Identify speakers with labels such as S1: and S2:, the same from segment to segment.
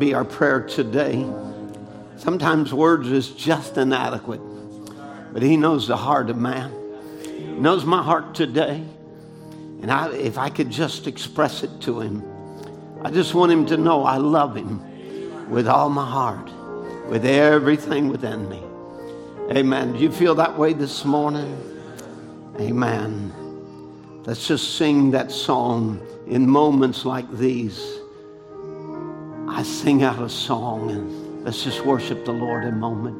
S1: be our prayer today. Sometimes words is just inadequate, but He knows the heart of man. He knows my heart today. And I, if I could just express it to Him, I just want Him to know I love Him with all my heart, with everything within me. Amen. Do you feel that way this morning? Amen. Let's just sing that song in moments like these. I sing out a song and Let's just worship the Lord a moment.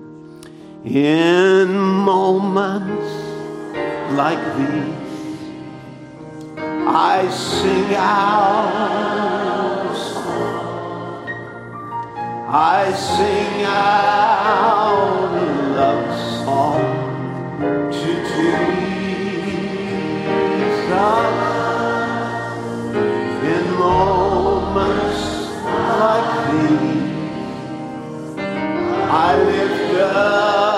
S1: In moments like these, I sing out a song. I sing out a love song to Jesus. Like these. I lift up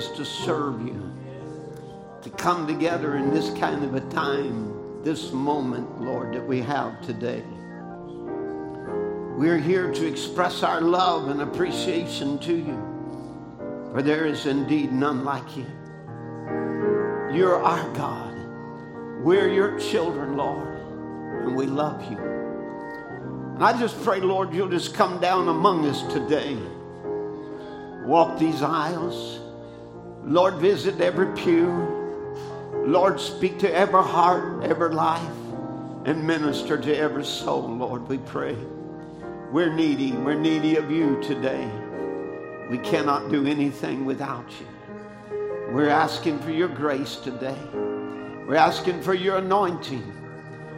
S1: is to serve you, to come together in this kind of a time, this moment, Lord, that we have today. We're here to express our love and appreciation to you, for there is indeed none like you. You're our God. We're your children, Lord, and we love you. And I just pray, Lord, you'll just come down among us today. Walk these aisles. Lord, visit every pew. Lord, speak to every heart, every life, and minister to every soul, Lord, we pray. We're needy. We're needy of you today. We cannot do anything without you. We're asking for your grace today. We're asking for your anointing.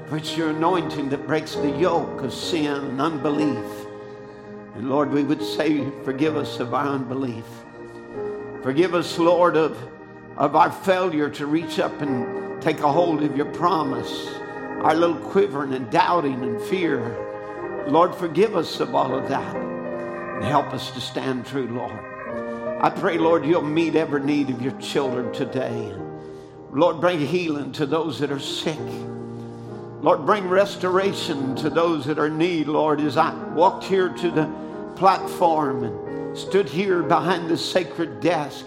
S1: For it's your anointing that breaks the yoke of sin and unbelief. And Lord, we would say, forgive us of our unbelief. Forgive us, Lord, of, of our failure to reach up and take a hold of your promise, our little quivering and doubting and fear. Lord, forgive us of all of that and help us to stand true, Lord. I pray, Lord, you'll meet every need of your children today. Lord, bring healing to those that are sick. Lord, bring restoration to those that are in need, Lord, as I walked here to the platform and stood here behind the sacred desk,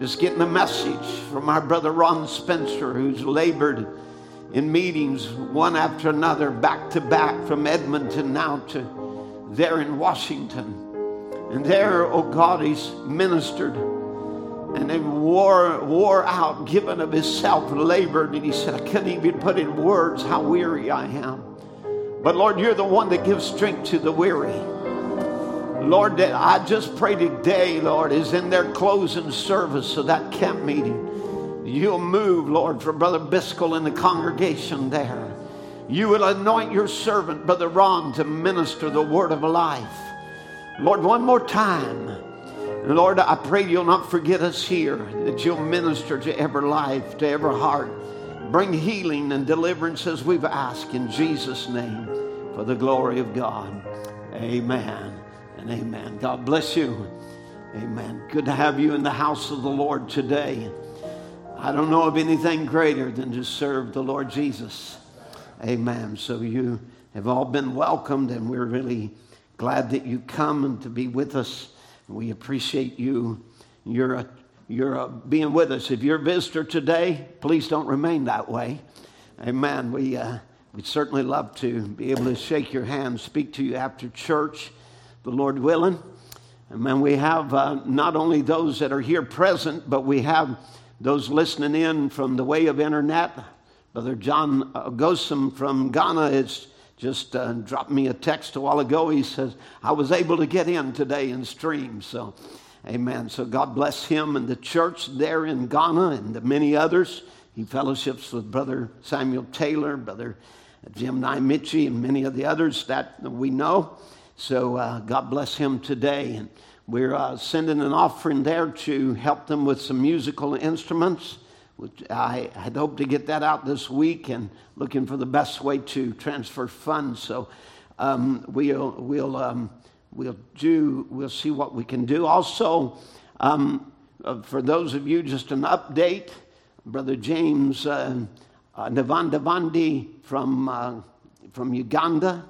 S1: just getting a message from our brother Ron Spencer, who's labored in meetings one after another, back to back, from Edmonton now to there in Washington. And there, oh God, he's ministered and then wore, wore out, given of himself, labored. And he said, I couldn't even put in words how weary I am. But Lord, you're the one that gives strength to the weary. Lord, that I just pray today, Lord, is in their closing service of that camp meeting. You'll move, Lord, for Brother Biscoe and the congregation there. You will anoint your servant, Brother Ron, to minister the word of life. Lord, one more time. Lord, I pray you'll not forget us here, that you'll minister to every life, to every heart. Bring healing and deliverance as we've asked in Jesus' name for the glory of God. Amen and amen. God bless you. Amen. Good to have you in the house of the Lord today. I don't know of anything greater than to serve the Lord Jesus. Amen. So you have all been welcomed, and we're really glad that you come and to be with us. We appreciate you. You're, a, you're a being with us. If you're a visitor today, please don't remain that way. Amen. We, uh, we'd certainly love to be able to shake your hand, speak to you after church, the Lord willing. And we have uh, not only those that are here present, but we have those listening in from the way of internet. Brother John Gosum from Ghana has just uh, dropped me a text a while ago. He says, I was able to get in today and stream. So, amen. So, God bless him and the church there in Ghana and the many others. He fellowships with Brother Samuel Taylor, Brother Jim Nyamichi, and many of the others that we know. So uh, God bless him today. And we're uh, sending an offering there to help them with some musical instruments. Which I had hoped to get that out this week and looking for the best way to transfer funds. So um, we'll, we'll, um, we'll, do, we'll see what we can do. Also, um, uh, for those of you, just an update Brother James uh, uh, Navandavandi from, uh, from Uganda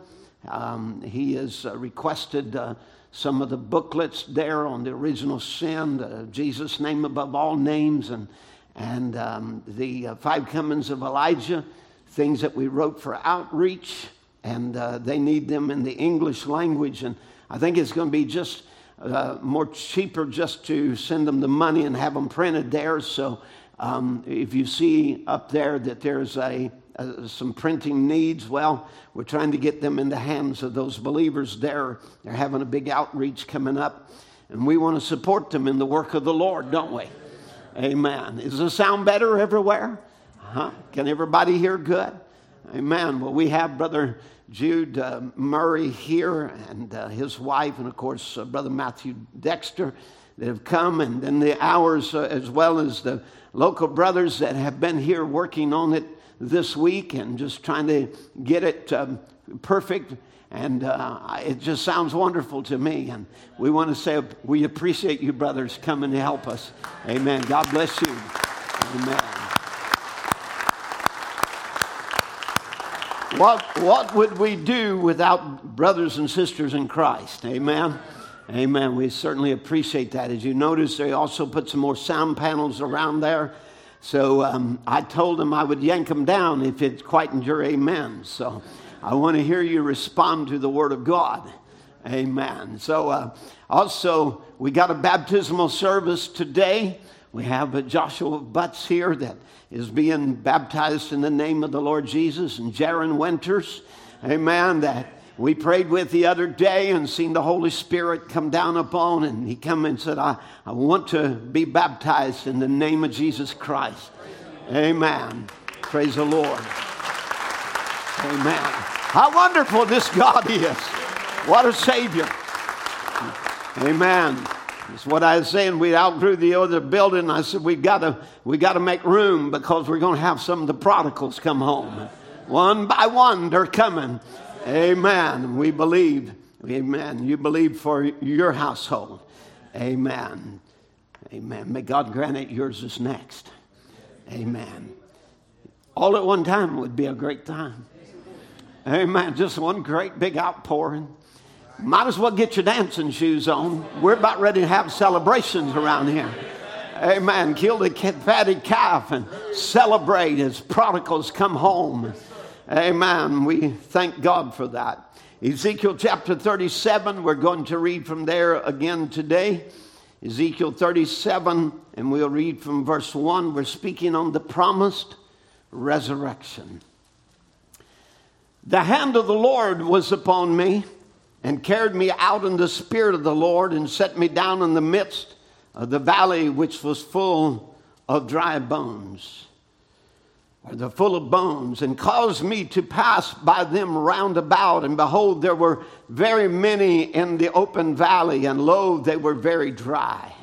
S1: um, he has uh, requested uh, some of the booklets there on the original sin, uh, Jesus' name above all names, and, and um, the uh, five comings of Elijah, things that we wrote for outreach, and uh, they need them in the English language. And I think it's going to be just more cheaper just to send them the money and have them printed there. So um, if you see up there that there's a uh, some printing needs. Well, we're trying to get them in the hands of those believers there. They're having a big outreach coming up, and we want to support them in the work of the Lord, don't we? Amen. Does the sound better everywhere? Huh? Can everybody hear good? Amen. Well, we have Brother Jude uh, Murray here and uh, his wife, and of course, uh, Brother Matthew Dexter that have come, and then the hours uh, as well as the local brothers that have been here working on it this week and just trying to get it um, perfect. And uh, it just sounds wonderful to me. And we want to say we appreciate you, brothers, coming to help us. Amen. God bless you. Amen. What, what would we do without brothers and sisters in Christ? Amen. Amen. We certainly appreciate that. As you notice, they also put some more sound panels around there. So um, I told him I would yank them down if it's quite your amen. So I want to hear you respond to the word of God. Amen. So uh, also, we got a baptismal service today. We have Joshua Butts here that is being baptized in the name of the Lord Jesus, and Jaron Winters, amen, that we prayed with the other day and seen the Holy Spirit come down upon, and he come and said, I, I want to be baptized in the name of Jesus Christ. Amen. Praise the Lord. Amen. How wonderful this God is. What a Savior. Amen. That's what I was saying. We outgrew the other building. I said, we've got to we got to make room because we're going to have some of the prodigals come home. One by one, they're coming. Amen. We believe. Amen. You believe for your household. Amen. Amen. May God grant it yours is next. Amen. All at one time would be a great time. Amen. Just one great big outpouring. Might as well get your dancing shoes on. We're about ready to have celebrations around here. Amen. Kill the fatty calf and celebrate as prodigals come home. Amen. We thank God for that. Ezekiel chapter 37, we're going to read from there again today. Ezekiel 37, and we'll read from verse 1. We're speaking on the promised resurrection. The hand of the Lord was upon me and carried me out in the spirit of the Lord and set me down in the midst of the valley which was full of dry bones the full of bones, and caused me to pass by them round about. And behold, there were very many in the open valley, and lo, they were very dry.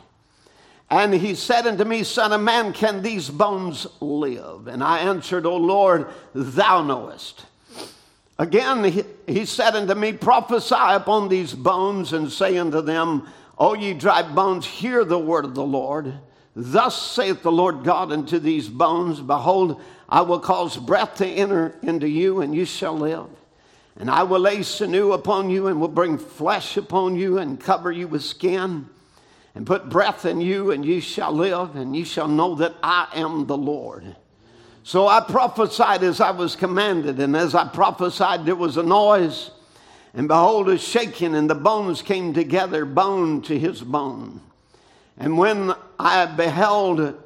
S1: And he said unto me, Son of man, can these bones live? And I answered, O Lord, thou knowest. Again, he, he said unto me, Prophesy upon these bones, and say unto them, O ye dry bones, hear the word of the Lord. Thus saith the Lord God unto these bones, Behold, I will cause breath to enter into you, and you shall live. And I will lay sinew upon you, and will bring flesh upon you, and cover you with skin, and put breath in you, and you shall live, and you shall know that I am the Lord. So I prophesied as I was commanded, and as I prophesied, there was a noise, And behold, a shaking, and the bones came together, bone to his bone. And when I beheld,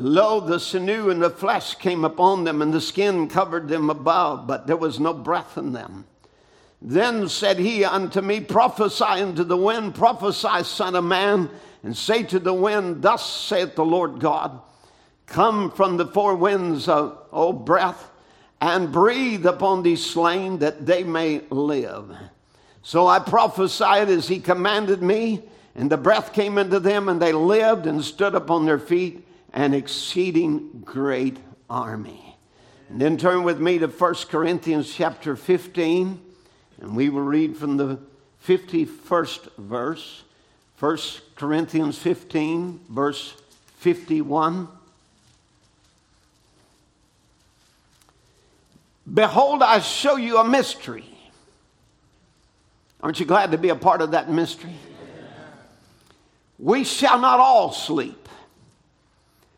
S1: lo, the sinew and the flesh came upon them, and the skin covered them above, but there was no breath in them. Then said he unto me, Prophesy unto the wind, prophesy, Son of Man, and say to the wind, Thus saith the Lord God, Come from the four winds, O, o breath, and breathe upon these slain that they may live. So I prophesied as he commanded me, and the breath came into them, and they lived and stood upon their feet, an exceeding great army. And then turn with me to 1 Corinthians chapter 15. And we will read from the 51st verse, 1 Corinthians 15, verse 51. Behold, I show you a mystery. Aren't you glad to be a part of that mystery? We shall not all sleep,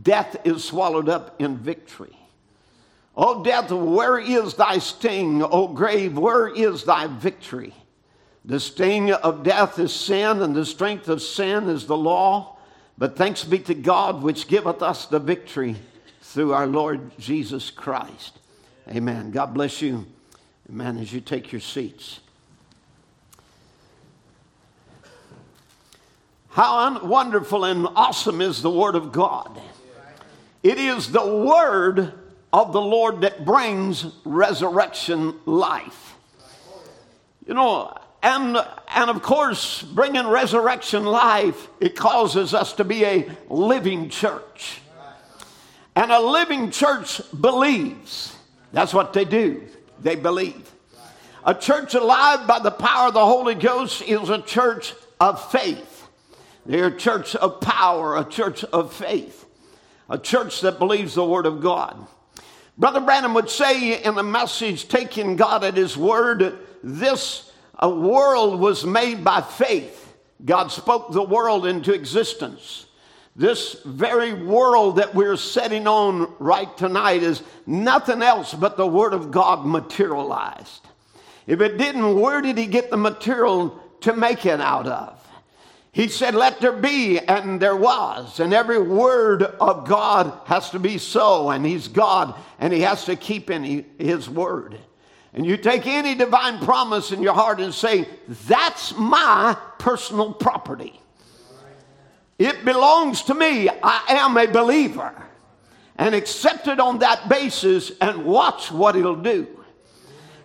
S1: Death is swallowed up in victory. O death, where is thy sting? O grave, where is thy victory? The sting of death is sin, and the strength of sin is the law. But thanks be to God, which giveth us the victory through our Lord Jesus Christ. Amen. God bless you. Amen. As you take your seats. How wonderful and awesome is the Word of God! It is the Word of the Lord that brings resurrection life. You know, and, and of course, bringing resurrection life, it causes us to be a living church. And a living church believes. That's what they do, they believe. A church alive by the power of the Holy Ghost is a church of faith. They're a church of power, a church of faith, a church that believes the Word of God. Brother Branham would say in a message, taking God at His word, this world was made by faith. God spoke the world into existence. This very world that we're setting on right tonight is nothing else but the Word of God materialized. If it didn't, where did He get the material to make it out of? He said, Let there be, and there was. And every word of God has to be so, and He's God, and He has to keep in His word. And you take any divine promise in your heart and say, That's my personal property. It belongs to me. I am a believer. And accept it on that basis and watch what it'll do.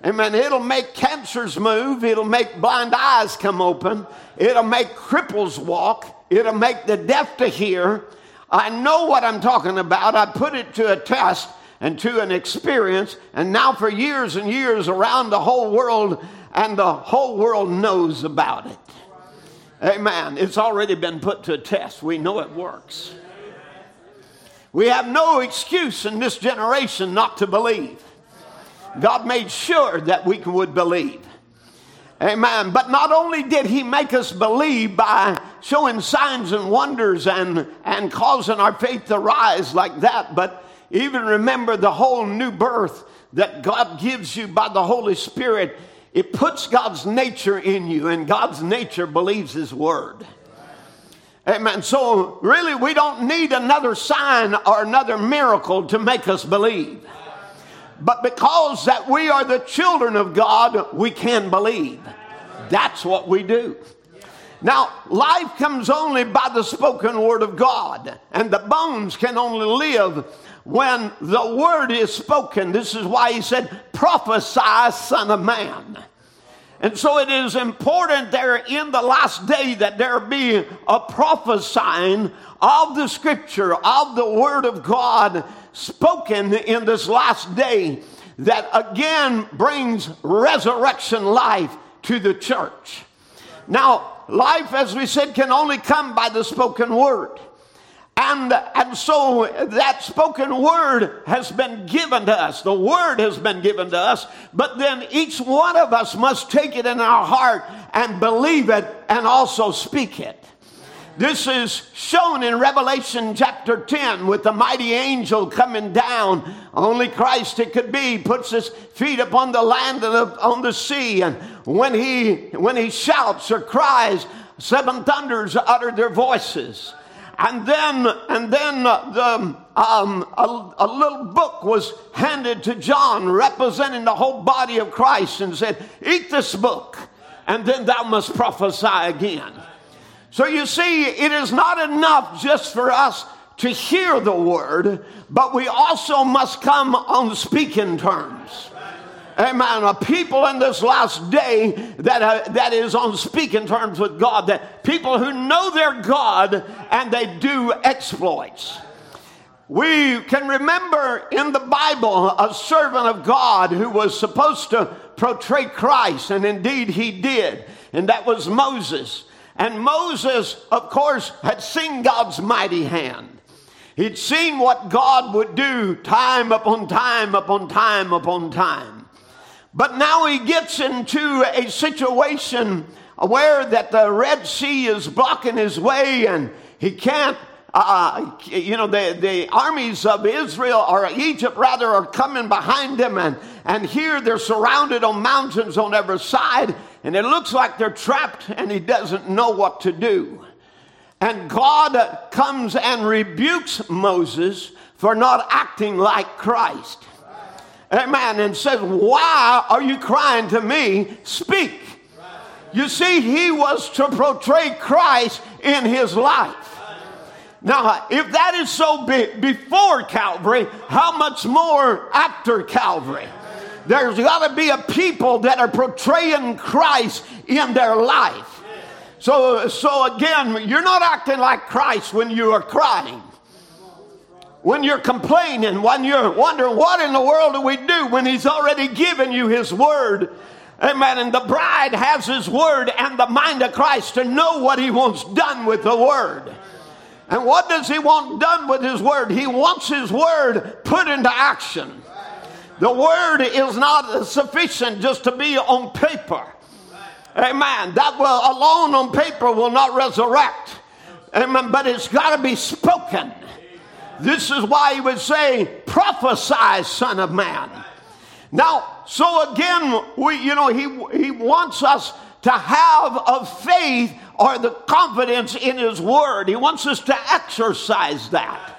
S1: Amen. It'll make cancers move. It'll make blind eyes come open. It'll make cripples walk. It'll make the deaf to hear. I know what I'm talking about. I put it to a test and to an experience. And now, for years and years, around the whole world, and the whole world knows about it. Amen. It's already been put to a test. We know it works. We have no excuse in this generation not to believe. God made sure that we would believe. Amen. But not only did he make us believe by showing signs and wonders and, and causing our faith to rise like that, but even remember the whole new birth that God gives you by the Holy Spirit. It puts God's nature in you, and God's nature believes his word. Amen. So, really, we don't need another sign or another miracle to make us believe. But because that we are the children of God, we can believe. That's what we do. Now, life comes only by the spoken word of God, and the bones can only live when the word is spoken. This is why he said, prophesy, son of man. And so it is important there in the last day that there be a prophesying of the scripture, of the word of God spoken in this last day that again brings resurrection life to the church. Now, life, as we said, can only come by the spoken word. And, and so that spoken word has been given to us. The word has been given to us, but then each one of us must take it in our heart and believe it and also speak it. This is shown in Revelation chapter 10 with the mighty angel coming down. Only Christ it could be puts his feet upon the land and on the sea. And when he, when he shouts or cries, seven thunders utter their voices. And then, and then the, um, a, a little book was handed to John representing the whole body of Christ and said, Eat this book, and then thou must prophesy again. So you see, it is not enough just for us to hear the word, but we also must come on speaking terms. Amen. A people in this last day that, uh, that is on speaking terms with God, that people who know their God and they do exploits. We can remember in the Bible a servant of God who was supposed to portray Christ, and indeed he did, and that was Moses. And Moses, of course, had seen God's mighty hand. He'd seen what God would do time upon time upon time upon time. But now he gets into a situation where that the Red Sea is blocking his way and he can't uh, you know, the, the armies of Israel or Egypt rather are coming behind him, and, and here they're surrounded on mountains on every side, and it looks like they're trapped, and he doesn't know what to do. And God comes and rebukes Moses for not acting like Christ. Amen. And says, Why are you crying to me? Speak. You see, he was to portray Christ in his life. Now, if that is so big before Calvary, how much more after Calvary? There's got to be a people that are portraying Christ in their life. So, so again, you're not acting like Christ when you are crying when you're complaining, when you're wondering what in the world do we do when He's already given you His Word. Amen. And the bride has His Word and the mind of Christ to know what He wants done with the Word. And what does He want done with His Word? He wants His Word put into action. The Word is not sufficient just to be on paper. Amen. That will alone on paper will not resurrect. Amen. But it's got to be spoken. This is why he would say, prophesy, son of man. Now, so again, we, you know, he, he wants us to have a faith or the confidence in his word. He wants us to exercise that.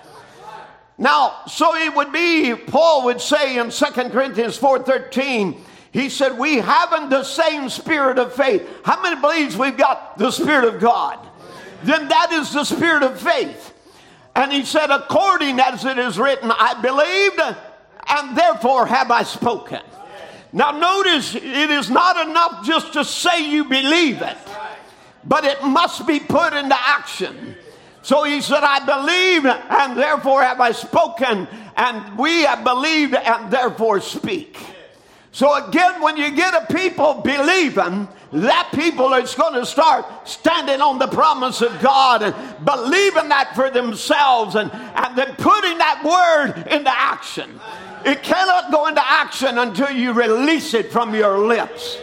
S1: Now, so it would be, Paul would say in 2 Corinthians 4.13, he said, we haven't the same spirit of faith. How many believes we've got the spirit of God? Then that is the spirit of faith. And he said, according as it is written, I believed, and therefore have I spoken. Now, notice it is not enough just to say you believe it, but it must be put into action. So he said, I believe, and therefore have I spoken, and we have believed, and therefore speak. So again, when you get a people believing, that people is going to start standing on the promise of God and believing that for themselves and, and then putting that word into action. It cannot go into action until you release it from your lips.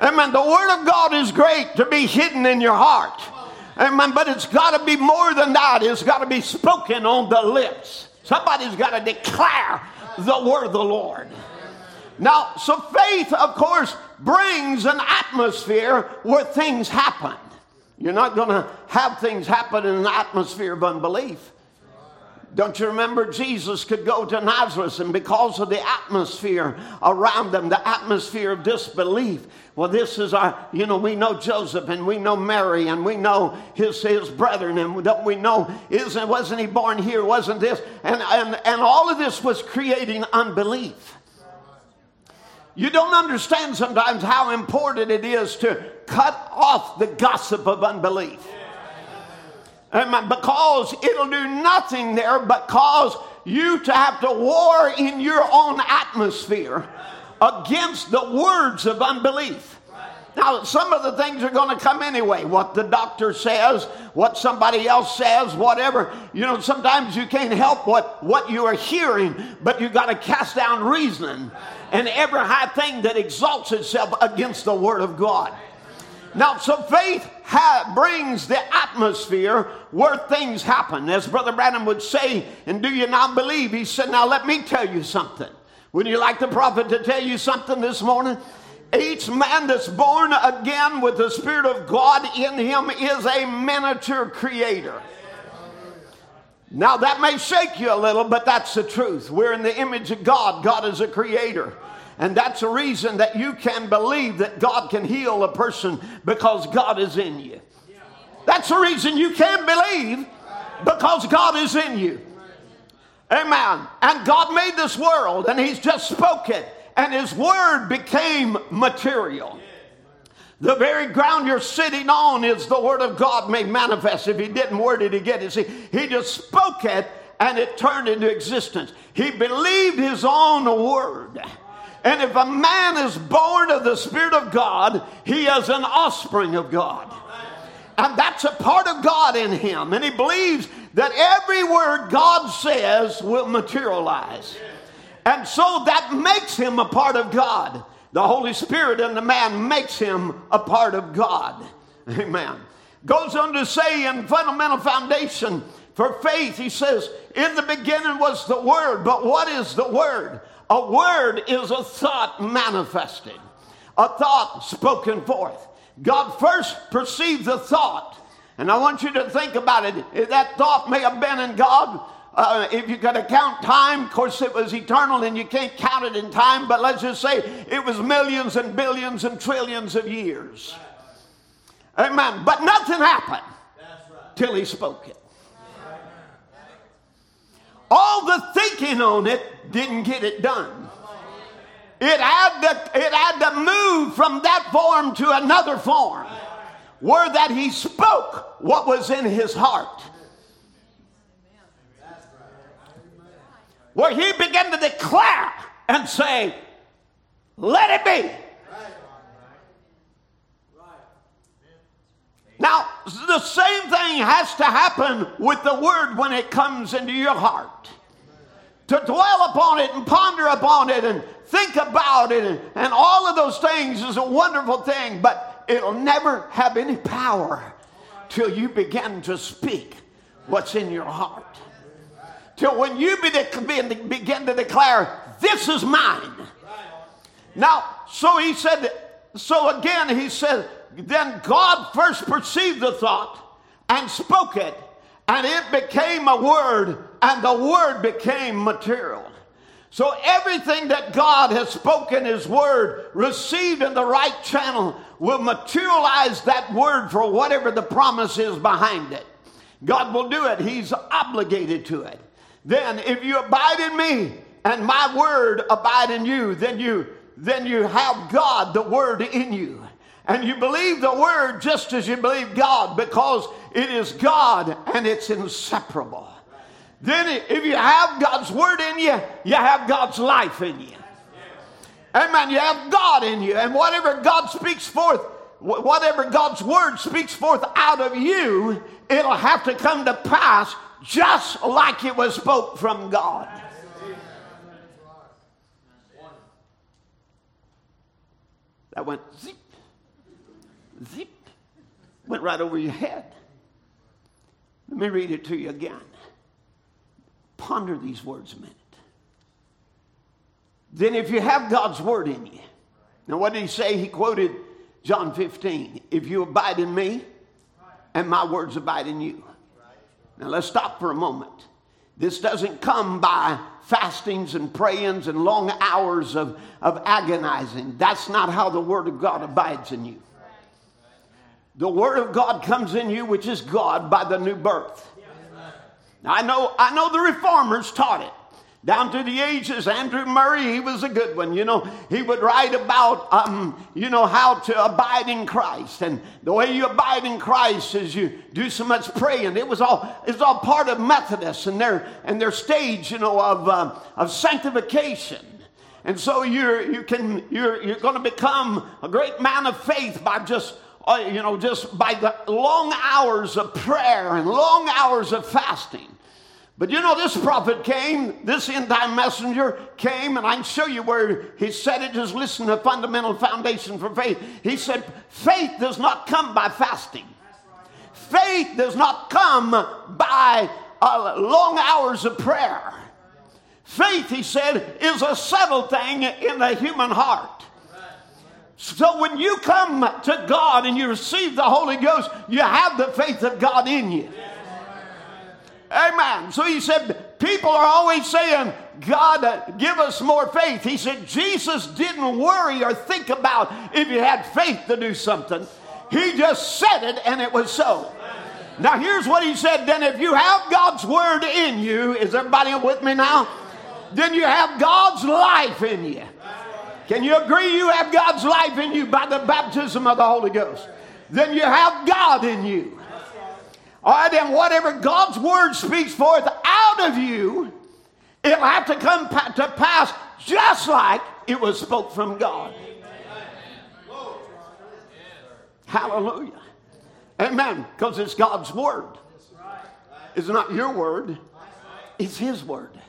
S1: Amen. The word of God is great to be hidden in your heart. Amen. But it's got to be more than that. It's got to be spoken on the lips. Somebody's got to declare the word of the Lord. Now, so faith, of course, brings an atmosphere where things happen. You're not going to have things happen in an atmosphere of unbelief. Don't you remember Jesus could go to Nazareth and because of the atmosphere around them, the atmosphere of disbelief, well, this is our, you know, we know Joseph and we know Mary and we know his, his brethren and don't we know, isn't, wasn't he born here? Wasn't this? And, and, and all of this was creating unbelief. You don't understand sometimes how important it is to cut off the gossip of unbelief. Uh, Amen. Because it'll do nothing there but cause you to have to war in your own atmosphere against the words of unbelief. Now, some of the things are going to come anyway. What the doctor says, what somebody else says, whatever. You know, sometimes you can't help what, what you are hearing, but you've got to cast down reasoning and every high thing that exalts itself against the Word of God. Now, so faith ha- brings the atmosphere where things happen. As Brother Branham would say, and do you not believe? He said, Now let me tell you something. Would you like the prophet to tell you something this morning? Each man that's born again with the Spirit of God in him is a miniature creator. Now, that may shake you a little, but that's the truth. We're in the image of God, God is a creator. And that's the reason that you can believe that God can heal a person because God is in you. That's the reason you can believe because God is in you. Amen. And God made this world and He's just spoke it, and His word became material. The very ground you're sitting on is the Word of God made manifest. If He didn't, where did He get it? See, He just spoke it and it turned into existence. He believed His own word. And if a man is born of the Spirit of God, he is an offspring of God. And that's a part of God in him. And he believes that every word God says will materialize. And so that makes him a part of God. The Holy Spirit in the man makes him a part of God. Amen. Goes on to say in fundamental foundation for faith, he says, In the beginning was the Word. But what is the Word? A word is a thought manifested, a thought spoken forth. God first perceived the thought. And I want you to think about it. That thought may have been in God. Uh, if you could count time, of course, it was eternal and you can't count it in time, but let's just say it was millions and billions and trillions of years. Amen. But nothing happened till he spoke it. All the thinking on it didn't get it done. It had to, it had to move from that form to another form where that he spoke what was in his heart. Where he began to declare and say, Let it be. Now, the same thing has to happen with the word when it comes into your heart. To dwell upon it and ponder upon it and think about it and, and all of those things is a wonderful thing, but it'll never have any power till you begin to speak what's in your heart. Till when you begin to declare, This is mine. Now, so he said, so again, he said, then God first perceived the thought and spoke it, and it became a word, and the word became material. So everything that God has spoken, His word, received in the right channel, will materialize that word for whatever the promise is behind it. God will do it, He's obligated to it. Then, if you abide in me and my word abide in you, then you then you have God, the word in you. And you believe the word just as you believe God because it is God and it's inseparable. Then, if you have God's word in you, you have God's life in you. Amen. You have God in you. And whatever God speaks forth, whatever God's word speaks forth out of you, it'll have to come to pass just like it was spoke from God. That went zip zip, went right over your head. Let me read it to you again. Ponder these words a minute. Then, if you have God's word in you, now what did he say? He quoted John 15 If you abide in me, and my words abide in you. Now, let's stop for a moment. This doesn't come by fastings and prayings and long hours of, of agonizing. That's not how the Word of God abides in you. The Word of God comes in you, which is God, by the new birth. Now, I know, I know the reformers taught it. Down through the ages, Andrew Murray, he was a good one. You know, he would write about, um, you know, how to abide in Christ. And the way you abide in Christ is you do so much praying. It was all, it was all part of Methodists and their, and their stage, you know, of, uh, of sanctification. And so you're, you can, you're, you're going to become a great man of faith by just, uh, you know, just by the long hours of prayer and long hours of fasting. But you know, this prophet came, this end time messenger came, and I can show you where he said it. Just listen to fundamental foundation for faith. He said, Faith does not come by fasting, faith does not come by uh, long hours of prayer. Faith, he said, is a subtle thing in the human heart. So when you come to God and you receive the Holy Ghost, you have the faith of God in you. Amen. So he said, people are always saying, God, uh, give us more faith. He said, Jesus didn't worry or think about if you had faith to do something. He just said it and it was so. Now, here's what he said then if you have God's word in you, is everybody with me now? Then you have God's life in you. Can you agree you have God's life in you by the baptism of the Holy Ghost? Then you have God in you. All right, then whatever God's word speaks forth out of you, it'll have to come to pass just like it was spoke from God. Hallelujah. Amen. Because it's God's word. It's not your word, it's His word.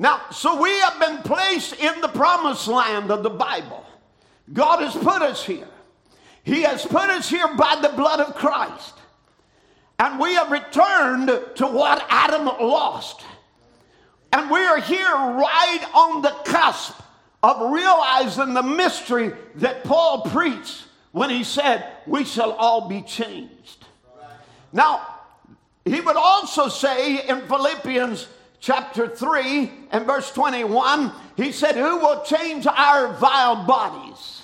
S1: Now, so we have been placed in the promised land of the Bible. God has put us here. He has put us here by the blood of Christ. And we have returned to what Adam lost. And we are here right on the cusp of realizing the mystery that Paul preached when he said, We shall all be changed. Now, he would also say in Philippians chapter 3 and verse 21, he said, Who will change our vile bodies?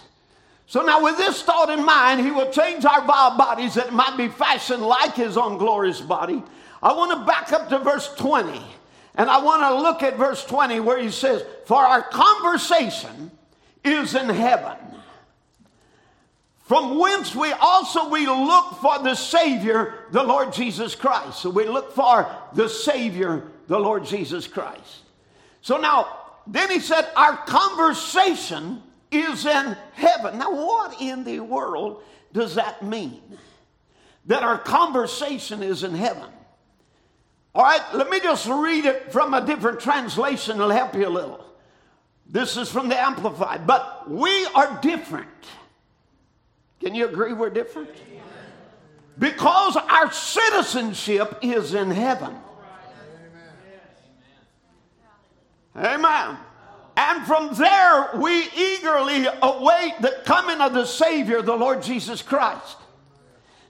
S1: So now, with this thought in mind, he will change our vile bodies that might be fashioned like his own glorious body. I want to back up to verse 20. And I want to look at verse 20 where he says, For our conversation is in heaven, from whence we also we look for the Savior, the Lord Jesus Christ. So we look for the Savior, the Lord Jesus Christ. So now, then he said, Our conversation is in heaven. Now, what in the world does that mean? That our conversation is in heaven. All right, let me just read it from a different translation. It'll help you a little. This is from the Amplified. But we are different. Can you agree we're different? Because our citizenship is in heaven. Amen. And from there, we eagerly await the coming of the Savior, the Lord Jesus Christ.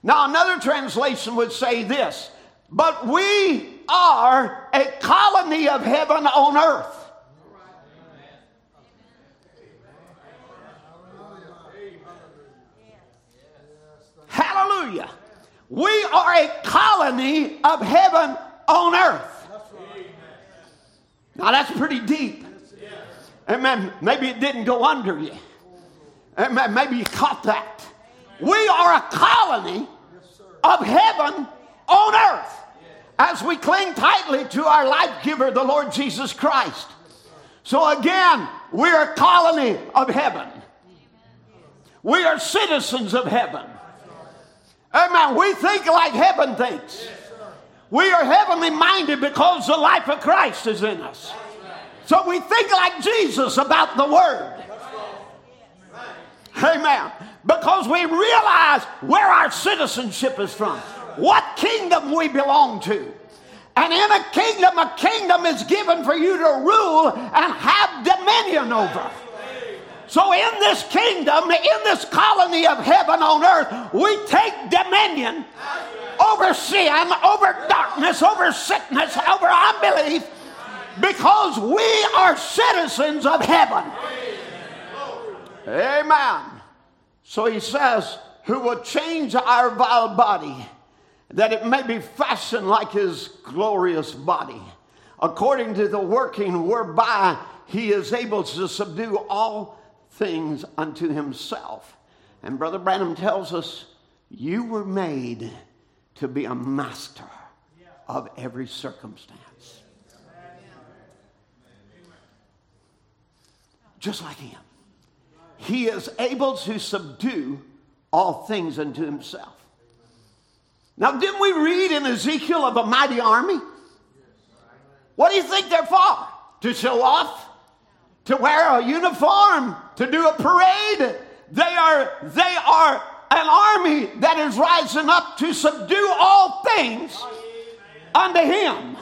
S1: Now, another translation would say this But we are a colony of heaven on earth. Hallelujah. We are a colony of heaven on earth. Now, that's pretty deep. Amen. Maybe it didn't go under you. Amen. Maybe you caught that. We are a colony of heaven on earth as we cling tightly to our life giver, the Lord Jesus Christ. So again, we're a colony of heaven. We are citizens of heaven. Amen. We think like heaven thinks. We are heavenly minded because the life of Christ is in us. So we think like Jesus about the Word. Amen. Because we realize where our citizenship is from, what kingdom we belong to. And in a kingdom, a kingdom is given for you to rule and have dominion over. So, in this kingdom, in this colony of heaven on earth, we take dominion over sin, over darkness, over sickness, over unbelief, because we are citizens of heaven. Amen. So he says, Who will change our vile body that it may be fashioned like his glorious body, according to the working whereby he is able to subdue all things unto himself. And Brother Branham tells us, You were made to be a master of every circumstance. just like him. He is able to subdue all things unto himself. Now, didn't we read in Ezekiel of a mighty army? What do you think they're for? To show off? To wear a uniform? To do a parade? They are, they are an army that is rising up to subdue all things unto him.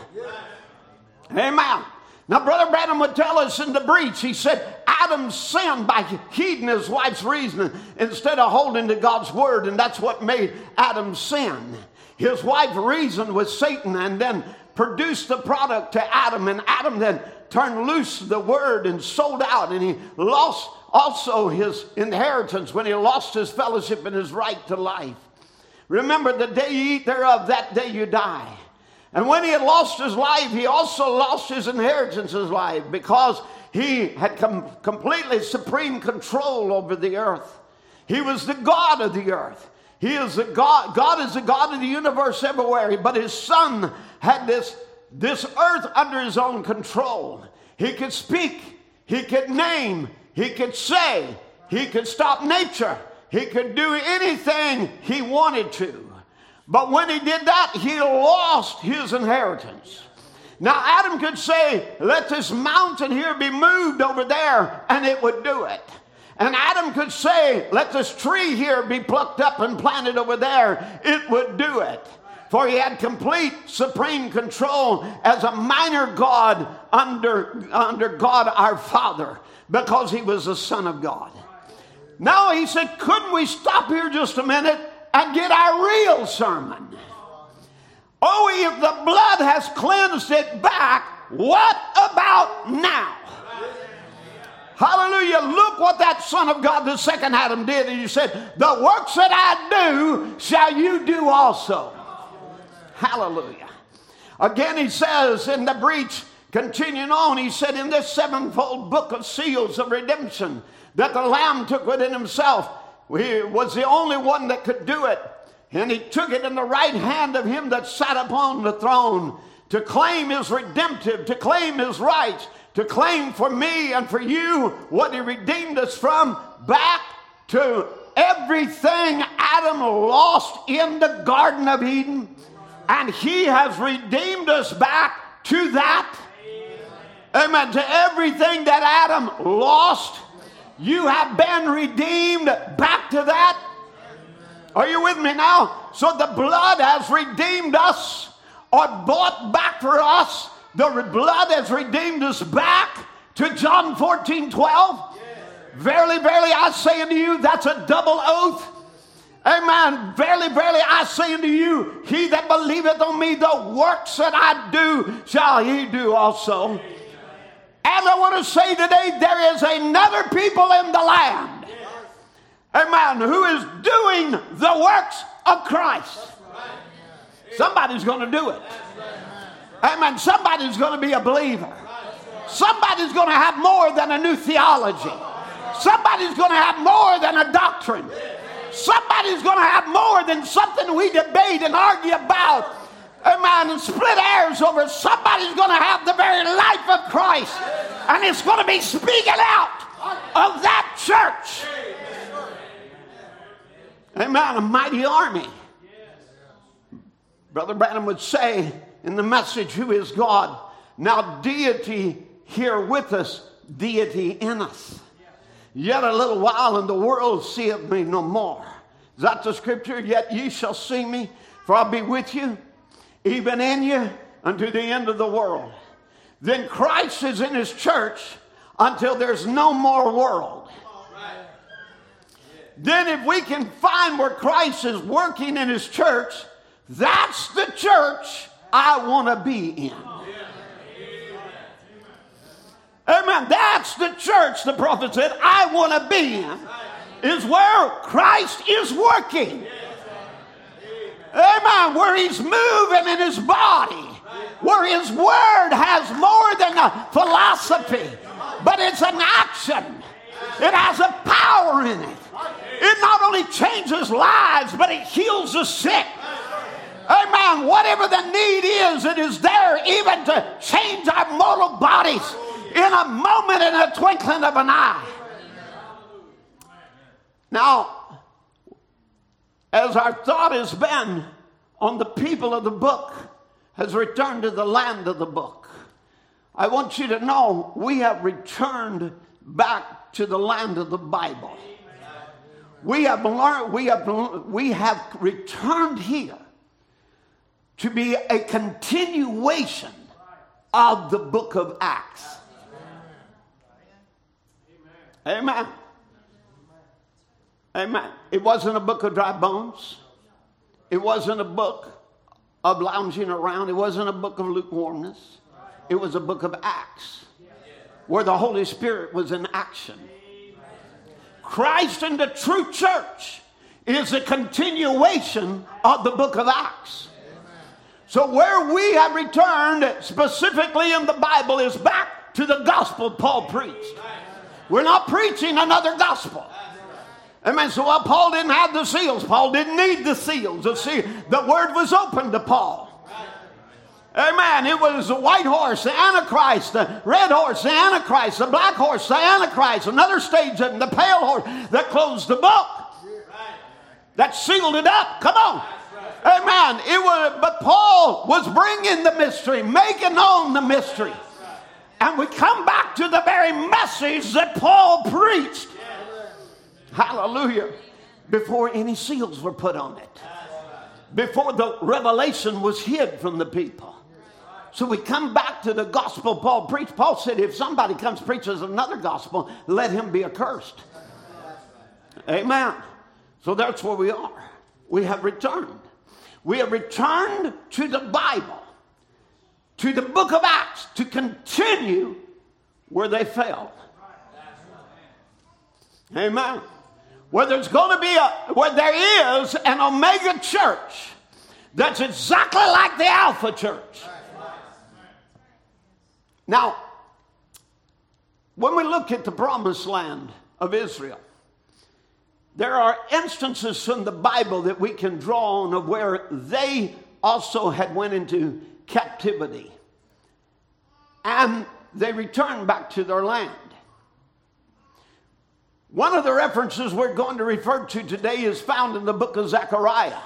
S1: Amen. Now, Brother Branham would tell us in the breach, he said, Adam sinned by heeding his wife's reasoning instead of holding to God's word, and that's what made Adam sin. His wife reasoned with Satan and then produced the product to Adam, and Adam then turned loose the word and sold out, and he lost also his inheritance when he lost his fellowship and his right to life. Remember, the day you eat thereof, that day you die. And when he had lost his life, he also lost his inheritance, his life, because he had com- completely supreme control over the earth. He was the God of the earth. He is the God. God is the God of the universe everywhere. But his son had this, this earth under his own control. He could speak. He could name. He could say. He could stop nature. He could do anything he wanted to. But when he did that, he lost his inheritance. Now, Adam could say, Let this mountain here be moved over there, and it would do it. And Adam could say, Let this tree here be plucked up and planted over there, it would do it. For he had complete supreme control as a minor God under, under God our Father, because he was the Son of God. Now he said, Couldn't we stop here just a minute? and get our real sermon. Oh, if the blood has cleansed it back, what about now? Hallelujah. Look what that Son of God, the second Adam, did. And he said, The works that I do shall you do also. Hallelujah. Again, he says in the breach, continuing on, he said, In this sevenfold book of seals of redemption that the Lamb took within himself, he was the only one that could do it. And he took it in the right hand of him that sat upon the throne to claim his redemptive, to claim his rights, to claim for me and for you what he redeemed us from back to everything Adam lost in the Garden of Eden. And he has redeemed us back to that. Amen. To everything that Adam lost you have been redeemed back to that. Are you with me now? So the blood has redeemed us or bought back for us. The blood has redeemed us back to John 14 12. Verily, verily, I say unto you, that's a double oath. Amen. Verily, verily, I say unto you, he that believeth on me, the works that I do shall he do also. And I want to say today there is another people in the land, amen, who is doing the works of Christ. Somebody's going to do it. Amen. Somebody's going to be a believer. Somebody's going to have more than a new theology. Somebody's going to have more than a doctrine. Somebody's going to have more than something we debate and argue about amen, and split hairs over somebody's going to have the very life of Christ, and it's going to be speaking out of that church. Amen, a mighty army. Brother Branham would say in the message, Who is God? Now, deity here with us, deity in us. Yet a little while, and the world seeth me no more. Is that the scripture? Yet ye shall see me, for I'll be with you even in you unto the end of the world. Then Christ is in his church until there's no more world. Then, if we can find where Christ is working in his church, that's the church I want to be in. Amen. That's the church, the prophet said, I want to be in, is where Christ is working. Amen. Where he's moving in his body. Where his word has more than a philosophy, but it's an action. It has a power in it. It not only changes lives, but it heals the sick. Amen. Whatever the need is, it is there even to change our mortal bodies in a moment, in a twinkling of an eye. Now, as our thought has been on the people of the book, has returned to the land of the book. I want you to know we have returned back to the land of the Bible. We have learned, we have, we have returned here to be a continuation of the book of Acts. Amen. Amen. It wasn't a book of dry bones. It wasn't a book of lounging around. It wasn't a book of lukewarmness. It was a book of Acts where the Holy Spirit was in action. Christ and the true church is a continuation of the book of Acts. So, where we have returned specifically in the Bible is back to the gospel Paul preached. We're not preaching another gospel. Amen. So while Paul didn't have the seals, Paul didn't need the seals. The, seal, the word was open to Paul. Amen. It was the white horse, the Antichrist, the red horse, the Antichrist, the black horse, the Antichrist, another stage of the pale horse that closed the book. That sealed it up. Come on. Amen. It was, but Paul was bringing the mystery, making known the mystery. And we come back to the very message that Paul preached. Hallelujah. Before any seals were put on it, before the revelation was hid from the people. So we come back to the gospel Paul preached. Paul said, if somebody comes preaches another gospel, let him be accursed. Amen. So that's where we are. We have returned. We have returned to the Bible, to the book of Acts, to continue where they fell. Amen where there's going to be a, where there is an Omega church that's exactly like the Alpha church. Now, when we look at the promised land of Israel, there are instances from the Bible that we can draw on of where they also had went into captivity and they returned back to their land. One of the references we're going to refer to today is found in the book of Zechariah.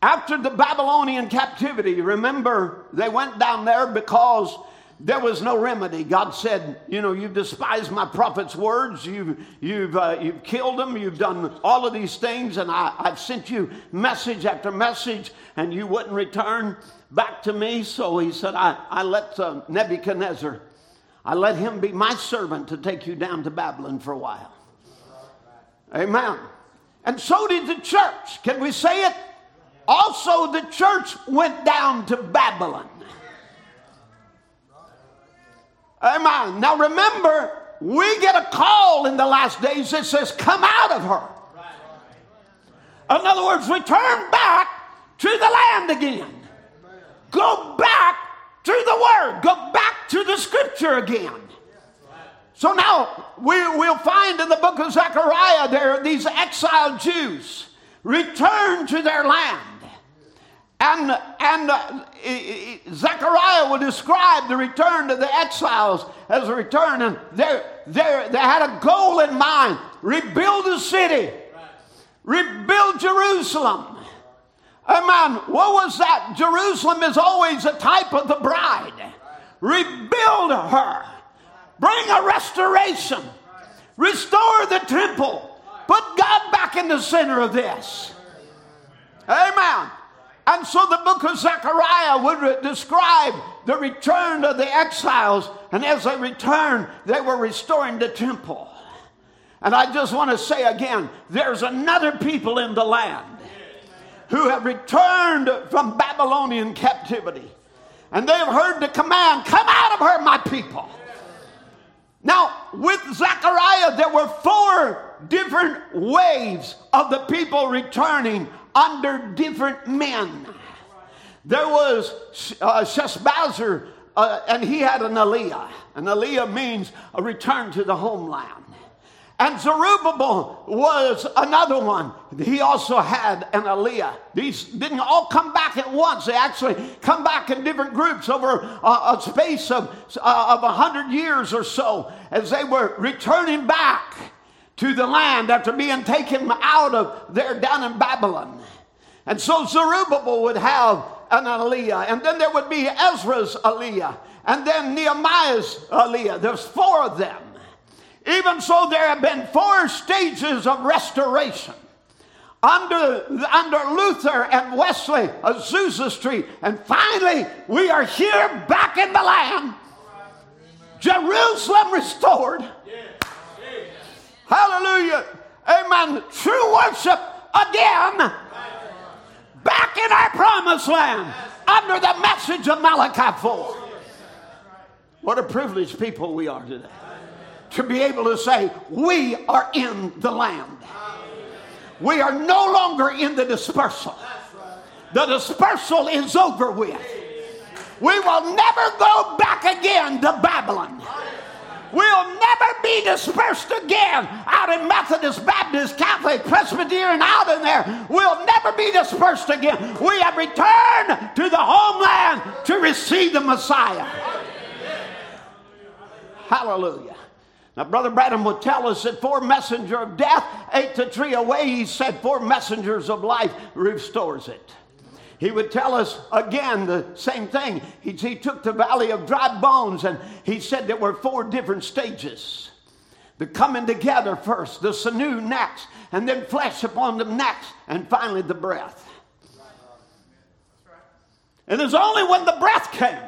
S1: After the Babylonian captivity, remember, they went down there because there was no remedy. God said, You know, you've despised my prophet's words, you've, you've, uh, you've killed them, you've done all of these things, and I, I've sent you message after message, and you wouldn't return back to me. So he said, I, I let uh, Nebuchadnezzar I let him be my servant to take you down to Babylon for a while. Amen. And so did the church. Can we say it? Also, the church went down to Babylon. Amen. Now remember, we get a call in the last days that says, Come out of her. In other words, return back to the land again. Go back to the Word. Go back to the Scripture again. So now we, will find in the book of Zechariah there these exiled Jews return to their land. And, and uh, Zechariah will describe the return to the exiles as a return. And they they had a goal in mind rebuild the city, rebuild Jerusalem, Amen. What was that? Jerusalem is always a type of the bride. Rebuild her. Bring a restoration. Restore the temple. Put God back in the center of this. Amen. And so the book of Zechariah would describe the return of the exiles. And as they returned, they were restoring the temple. And I just want to say again there's another people in the land who have returned from Babylonian captivity. And they have heard the command, Come out of her, my people. Now, with Zechariah, there were four different waves of the people returning under different men. There was uh, Sheshbazzar, uh, and he had an aliyah. An aliyah means a return to the homeland. And Zerubbabel was another one. He also had an Aliyah. These didn't all come back at once. They actually come back in different groups over a, a space of, uh, of 100 years or so as they were returning back to the land after being taken out of there down in Babylon. And so Zerubbabel would have an Aliyah, and then there would be Ezra's Aliyah, and then Nehemiah's Aliyah. There's four of them. Even so, there have been four stages of restoration. Under, under Luther and Wesley, Azusa Street, and finally we are here back in the land. Jerusalem restored. Hallelujah. Amen. True worship again. Back in our promised land under the message of Malachi 4. What a privileged people we are today to be able to say, We are in the land. We are no longer in the dispersal. The dispersal is over with. We will never go back again to Babylon. We'll never be dispersed again out in Methodist, Baptist, Catholic, Presbyterian, out in there. We'll never be dispersed again. We have returned to the homeland to receive the Messiah. Hallelujah. Now, Brother Branham would tell us that four messenger of death ate the tree away. He said four messengers of life restores it. He would tell us again the same thing. He, he took the valley of dry bones and he said there were four different stages. The coming together first, the sinew next, and then flesh upon them next, and finally the breath. And it's only when the breath came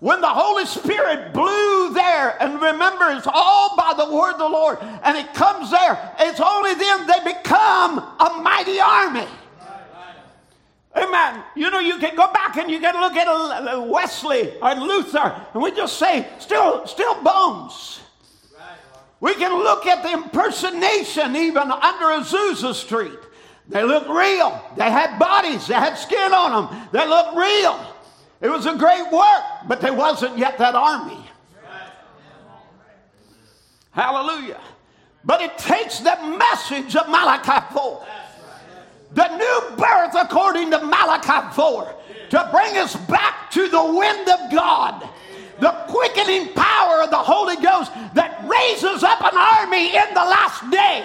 S1: when the Holy Spirit blew there, and remember, it's all by the word of the Lord, and it comes there, it's only then they become a mighty army. Amen. You know, you can go back and you can look at Wesley or Luther, and we just say, still, still bones. We can look at the impersonation even under Azusa Street. They look real. They had bodies. They had skin on them. They look real. It was a great work, but there wasn't yet that army. Hallelujah. But it takes the message of Malachi 4, the new birth according to Malachi 4, to bring us back to the wind of God, the quickening power of the Holy Ghost that raises up an army in the last day.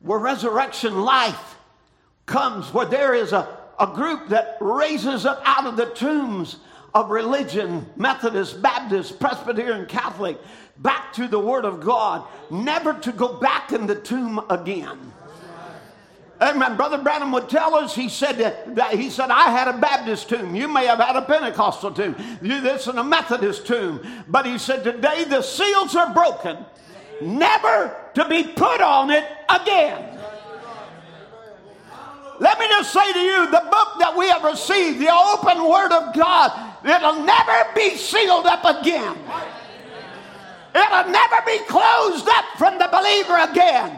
S1: Where resurrection life comes, where there is a a group that raises up out of the tombs of religion, Methodist, Baptist, Presbyterian, Catholic, back to the Word of God, never to go back in the tomb again. Amen. Brother Branham would tell us, he said that, he said, I had a Baptist tomb. You may have had a Pentecostal tomb. You, this is a Methodist tomb. But he said, today the seals are broken, never to be put on it again. Let me just say to you the book that we have received, the open word of God, it'll never be sealed up again. It'll never be closed up from the believer again.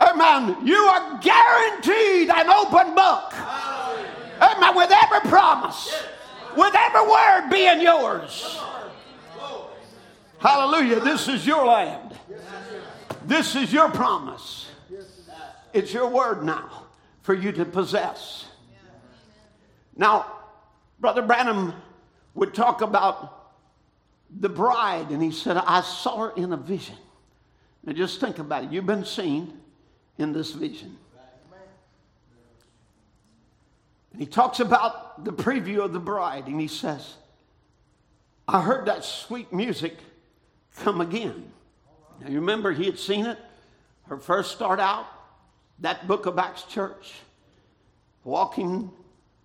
S1: Amen. You are guaranteed an open book. Amen. With every promise, with every word being yours. Hallelujah. This is your land. This is your promise. It's your word now for you to possess. Now, Brother Branham would talk about the bride, and he said, I saw her in a vision. Now, just think about it. You've been seen in this vision. And he talks about the preview of the bride, and he says, I heard that sweet music come again. Now, you remember he had seen it, her first start out, that book of Acts church, walking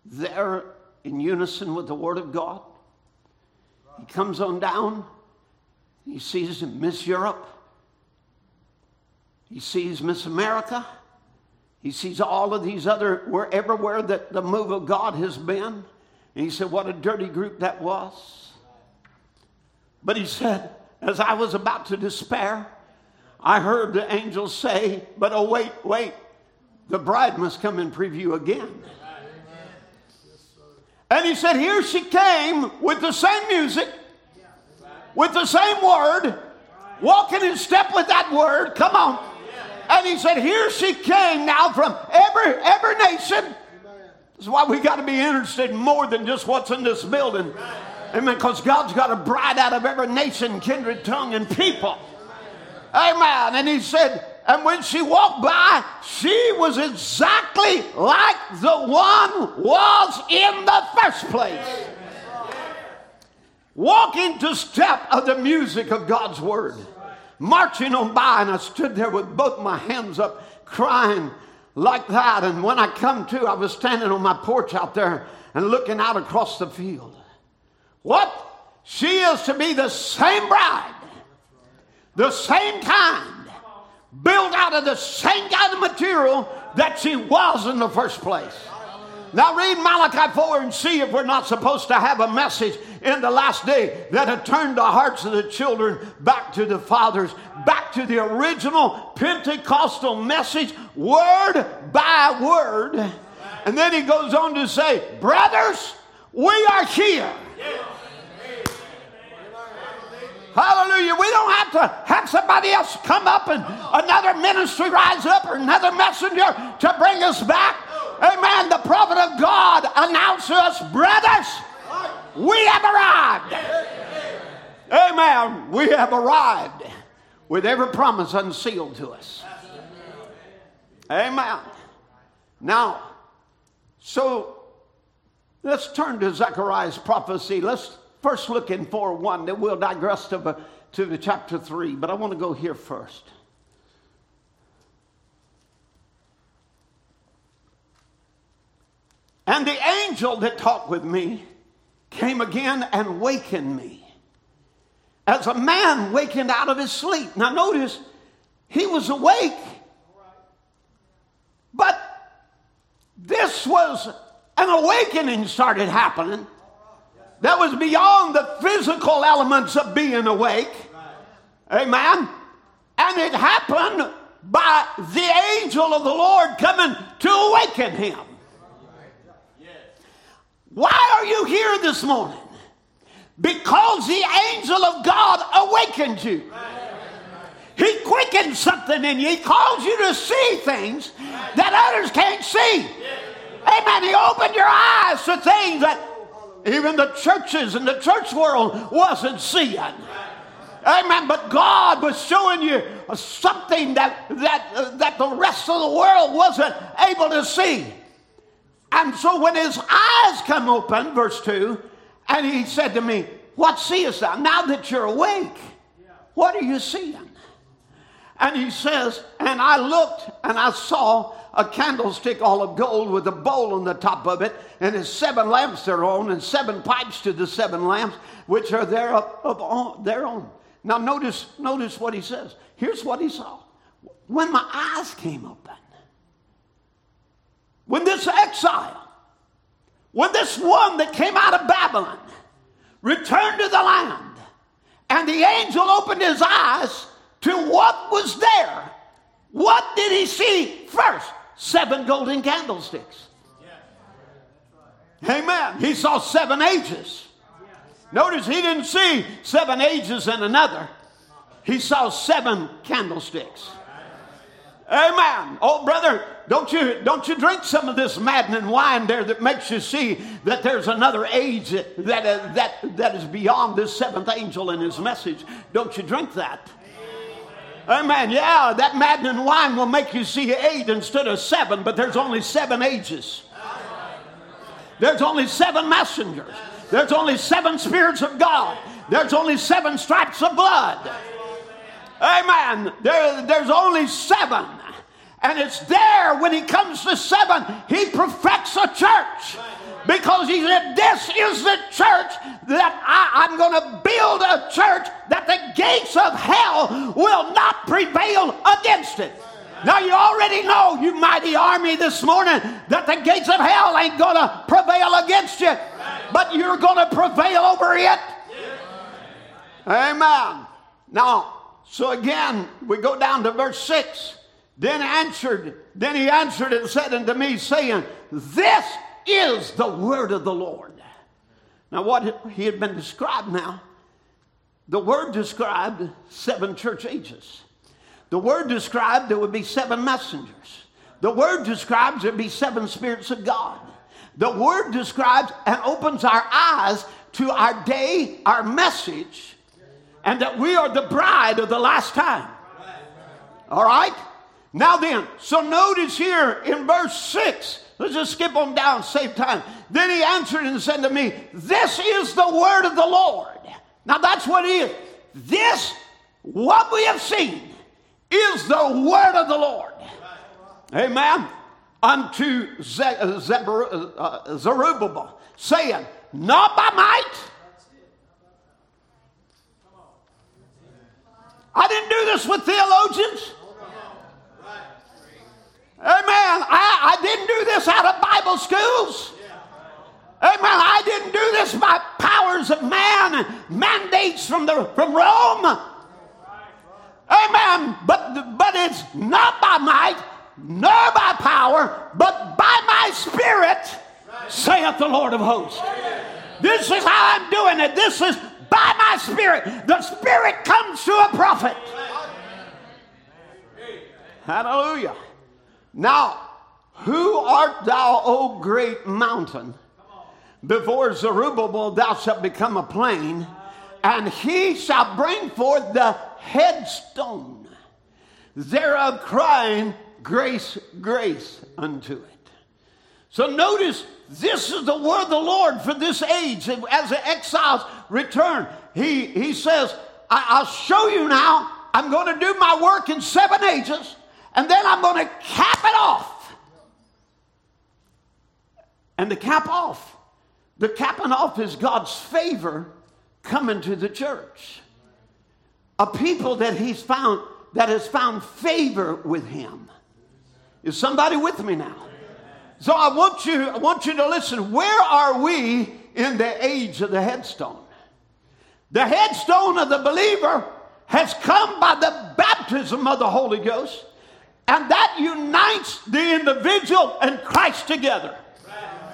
S1: there in unison with the Word of God. He comes on down, he sees Miss Europe, he sees Miss America, he sees all of these other, where everywhere that the move of God has been. And he said, What a dirty group that was. But he said, As I was about to despair, I heard the angels say, but oh, wait, wait, the bride must come in preview again. And he said, Here she came with the same music, with the same word, walking in step with that word. Come on. And he said, Here she came now from every every nation. This is why we got to be interested in more than just what's in this building. Amen. Because God's got a bride out of every nation, kindred, tongue, and people. Amen. And he said, and when she walked by, she was exactly like the one was in the first place. Walking to step of the music of God's word. Marching on by, and I stood there with both my hands up, crying like that. And when I come to, I was standing on my porch out there and looking out across the field. What? She is to be the same bride, the same kind, built out of the same kind of material that she was in the first place. Now read Malachi 4 and see if we're not supposed to have a message in the last day that had turned the hearts of the children back to the fathers, back to the original Pentecostal message, word by word. And then he goes on to say, Brothers, we are here. Hallelujah. We don't have to have somebody else come up and another ministry rise up or another messenger to bring us back. Amen. The prophet of God announced to us, brothers, we have arrived. Amen. We have arrived with every promise unsealed to us. Amen. Now, so let's turn to Zechariah's prophecy. Let's first look in 4 1. Then we'll digress to, to the chapter 3, but I want to go here first. And the angel that talked with me came again and wakened me. As a man wakened out of his sleep. Now, notice, he was awake, but this was an awakening started happening that was beyond the physical elements of being awake. Amen. And it happened by the angel of the Lord coming to awaken him. Why are you here this morning? Because the angel of God awakened you. He quickens something in you. He calls you to see things that others can't see. Amen. He opened your eyes to things that even the churches and the church world wasn't seeing. Amen. But God was showing you something that, that, uh, that the rest of the world wasn't able to see. And so when his eyes come open, verse 2, and he said to me, What seest thou? Now that you're awake, what are you seeing? And he says, And I looked and I saw a candlestick all of gold with a bowl on the top of it, and his seven lamps thereon, and seven pipes to the seven lamps, which are there up on, thereon. Now notice, notice what he says. Here's what he saw. When my eyes came open, when this exile, when this one that came out of Babylon returned to the land, and the angel opened his eyes to what was there, what did he see first? Seven golden candlesticks. Amen. He saw seven ages. Notice he didn't see seven ages and another, he saw seven candlesticks. Amen. Oh, brother, don't you, don't you drink some of this maddening wine there that makes you see that there's another age that, uh, that, that is beyond this seventh angel and his message. Don't you drink that. Amen. Yeah, that maddening wine will make you see eight instead of seven, but there's only seven ages. There's only seven messengers. There's only seven spirits of God. There's only seven stripes of blood. Amen. There, there's only seven. And it's there when he comes to seven, he perfects a church. Because he said, This is the church that I, I'm going to build a church that the gates of hell will not prevail against it. Now, you already know, you mighty army this morning, that the gates of hell ain't going to prevail against you, but you're going to prevail over it. Amen. Now, so again, we go down to verse 6. Then answered, then he answered and said unto me, saying, This is the word of the Lord. Now, what he had been described now, the word described seven church ages. The word described there would be seven messengers. The word describes there would be seven spirits of God. The word describes and opens our eyes to our day, our message, and that we are the bride of the last time. All right? Now then, so notice here in verse 6, let's just skip on down, save time. Then he answered and said to me, This is the word of the Lord. Now that's what it is. This, what we have seen, is the word of the Lord. Amen. Unto uh, uh, Zerubbabel, saying, Not by might. I didn't do this with theologians. Amen. I, I didn't do this out of Bible schools. Amen. I didn't do this by powers of man mandates from, the, from Rome. Amen. But, but it's not by might, nor by power, but by my spirit, saith the Lord of hosts. This is how I'm doing it. This is by my spirit. The spirit comes to a prophet. Hallelujah. Now, who art thou, O great mountain? Before Zerubbabel thou shalt become a plain, and he shall bring forth the headstone, thereof crying, Grace, grace unto it. So notice this is the word of the Lord for this age as the exiles return. He, he says, I, will show you now. I'm going to do my work in seven ages, and then I'm going to cap it off. And the cap off the capping off is God's favor coming to the church. A people that he's found, that has found favor with him. Is somebody with me now? So I want you, I want you to listen. Where are we in the age of the headstone? The headstone of the believer has come by the baptism of the Holy Ghost, and that unites the individual and Christ together.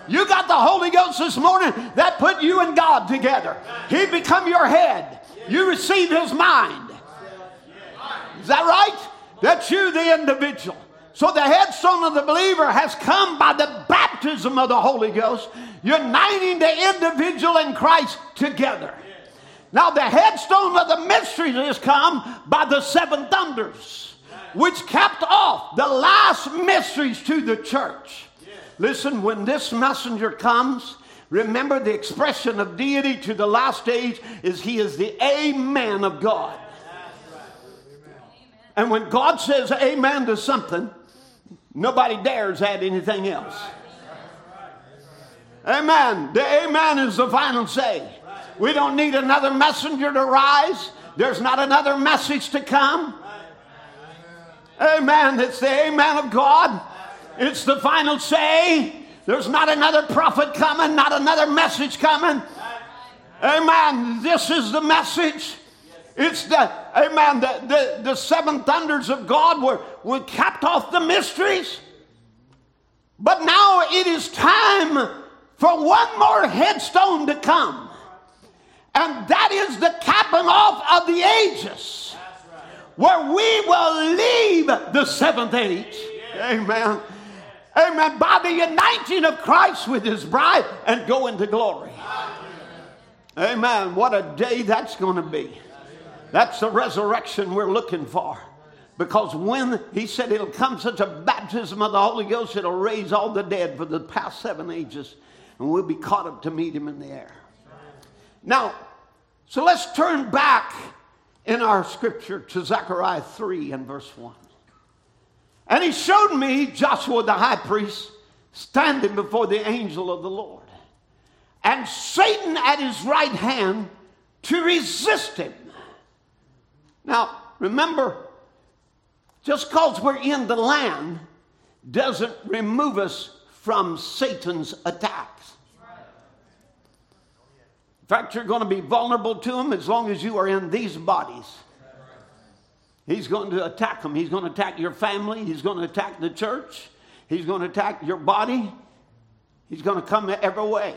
S1: You got the Holy Ghost this morning that put you and God together. He become your head. You receive his mind. Is that right? That's you, the individual. So the headstone of the believer has come by the baptism of the Holy Ghost, uniting the individual and Christ together. Now the headstone of the mysteries has come by the seven thunders, which capped off the last mysteries to the church. Listen, when this messenger comes, remember the expression of deity to the last age is he is the Amen of God. And when God says amen to something, nobody dares add anything else. Amen. The amen is the final say. We don't need another messenger to rise. There's not another message to come. Amen. It's the amen of God. It's the final say. There's not another prophet coming, not another message coming. Amen. This is the message. It's the, amen, the, the, the seven thunders of God were, were capped off the mysteries. But now it is time for one more headstone to come. And that is the capping off of the ages, where we will leave the seventh age. Amen. Amen. By the uniting of Christ with his bride and go into glory. Amen. What a day that's going to be. That's the resurrection we're looking for. Because when he said it'll come such a baptism of the Holy Ghost, it'll raise all the dead for the past seven ages, and we'll be caught up to meet him in the air. Now, so let's turn back in our scripture to Zechariah 3 and verse 1. And he showed me Joshua the high priest standing before the angel of the Lord, and Satan at his right hand to resist him. Now, remember, just because we're in the land doesn't remove us from Satan's attacks. In fact, you're going to be vulnerable to him as long as you are in these bodies. He's going to attack them. He's going to attack your family. He's going to attack the church. He's going to attack your body. He's going to come every way.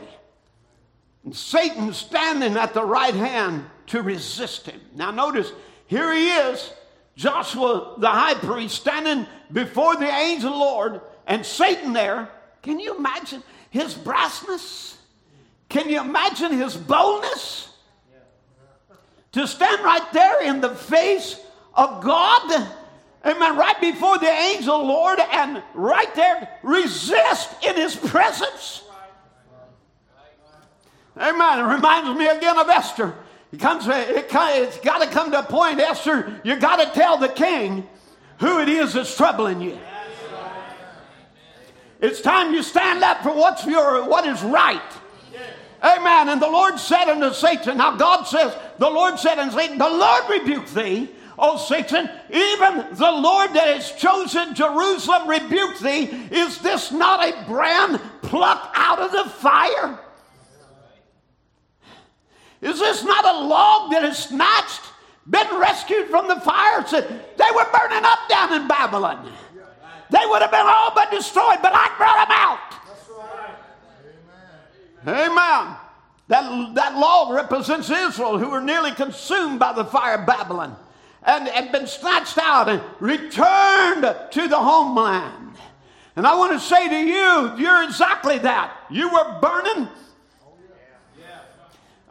S1: And Satan's standing at the right hand to resist him. Now, notice, here he is, Joshua the high priest, standing before the angel Lord, and Satan there. Can you imagine his brassness? Can you imagine his boldness? To stand right there in the face of God, amen, right before the angel Lord, and right there resist in his presence. Amen. It reminds me again of Esther. It comes, it, it's got to come to a point, Esther, you got to tell the king who it is that's troubling you. It's time you stand up for what's your, what is right. Amen. And the Lord said unto Satan, now God says, the Lord said unto Satan, the Lord rebuke thee, O Satan, even the Lord that has chosen Jerusalem rebuke thee. Is this not a brand plucked out of the fire? Is this not a log that is snatched, been rescued from the fire? Said They were burning up down in Babylon. They would have been all but destroyed, but I brought them out. Amen. That, that log represents Israel who were nearly consumed by the fire of Babylon and had been snatched out and returned to the homeland. And I want to say to you, you're exactly that. You were burning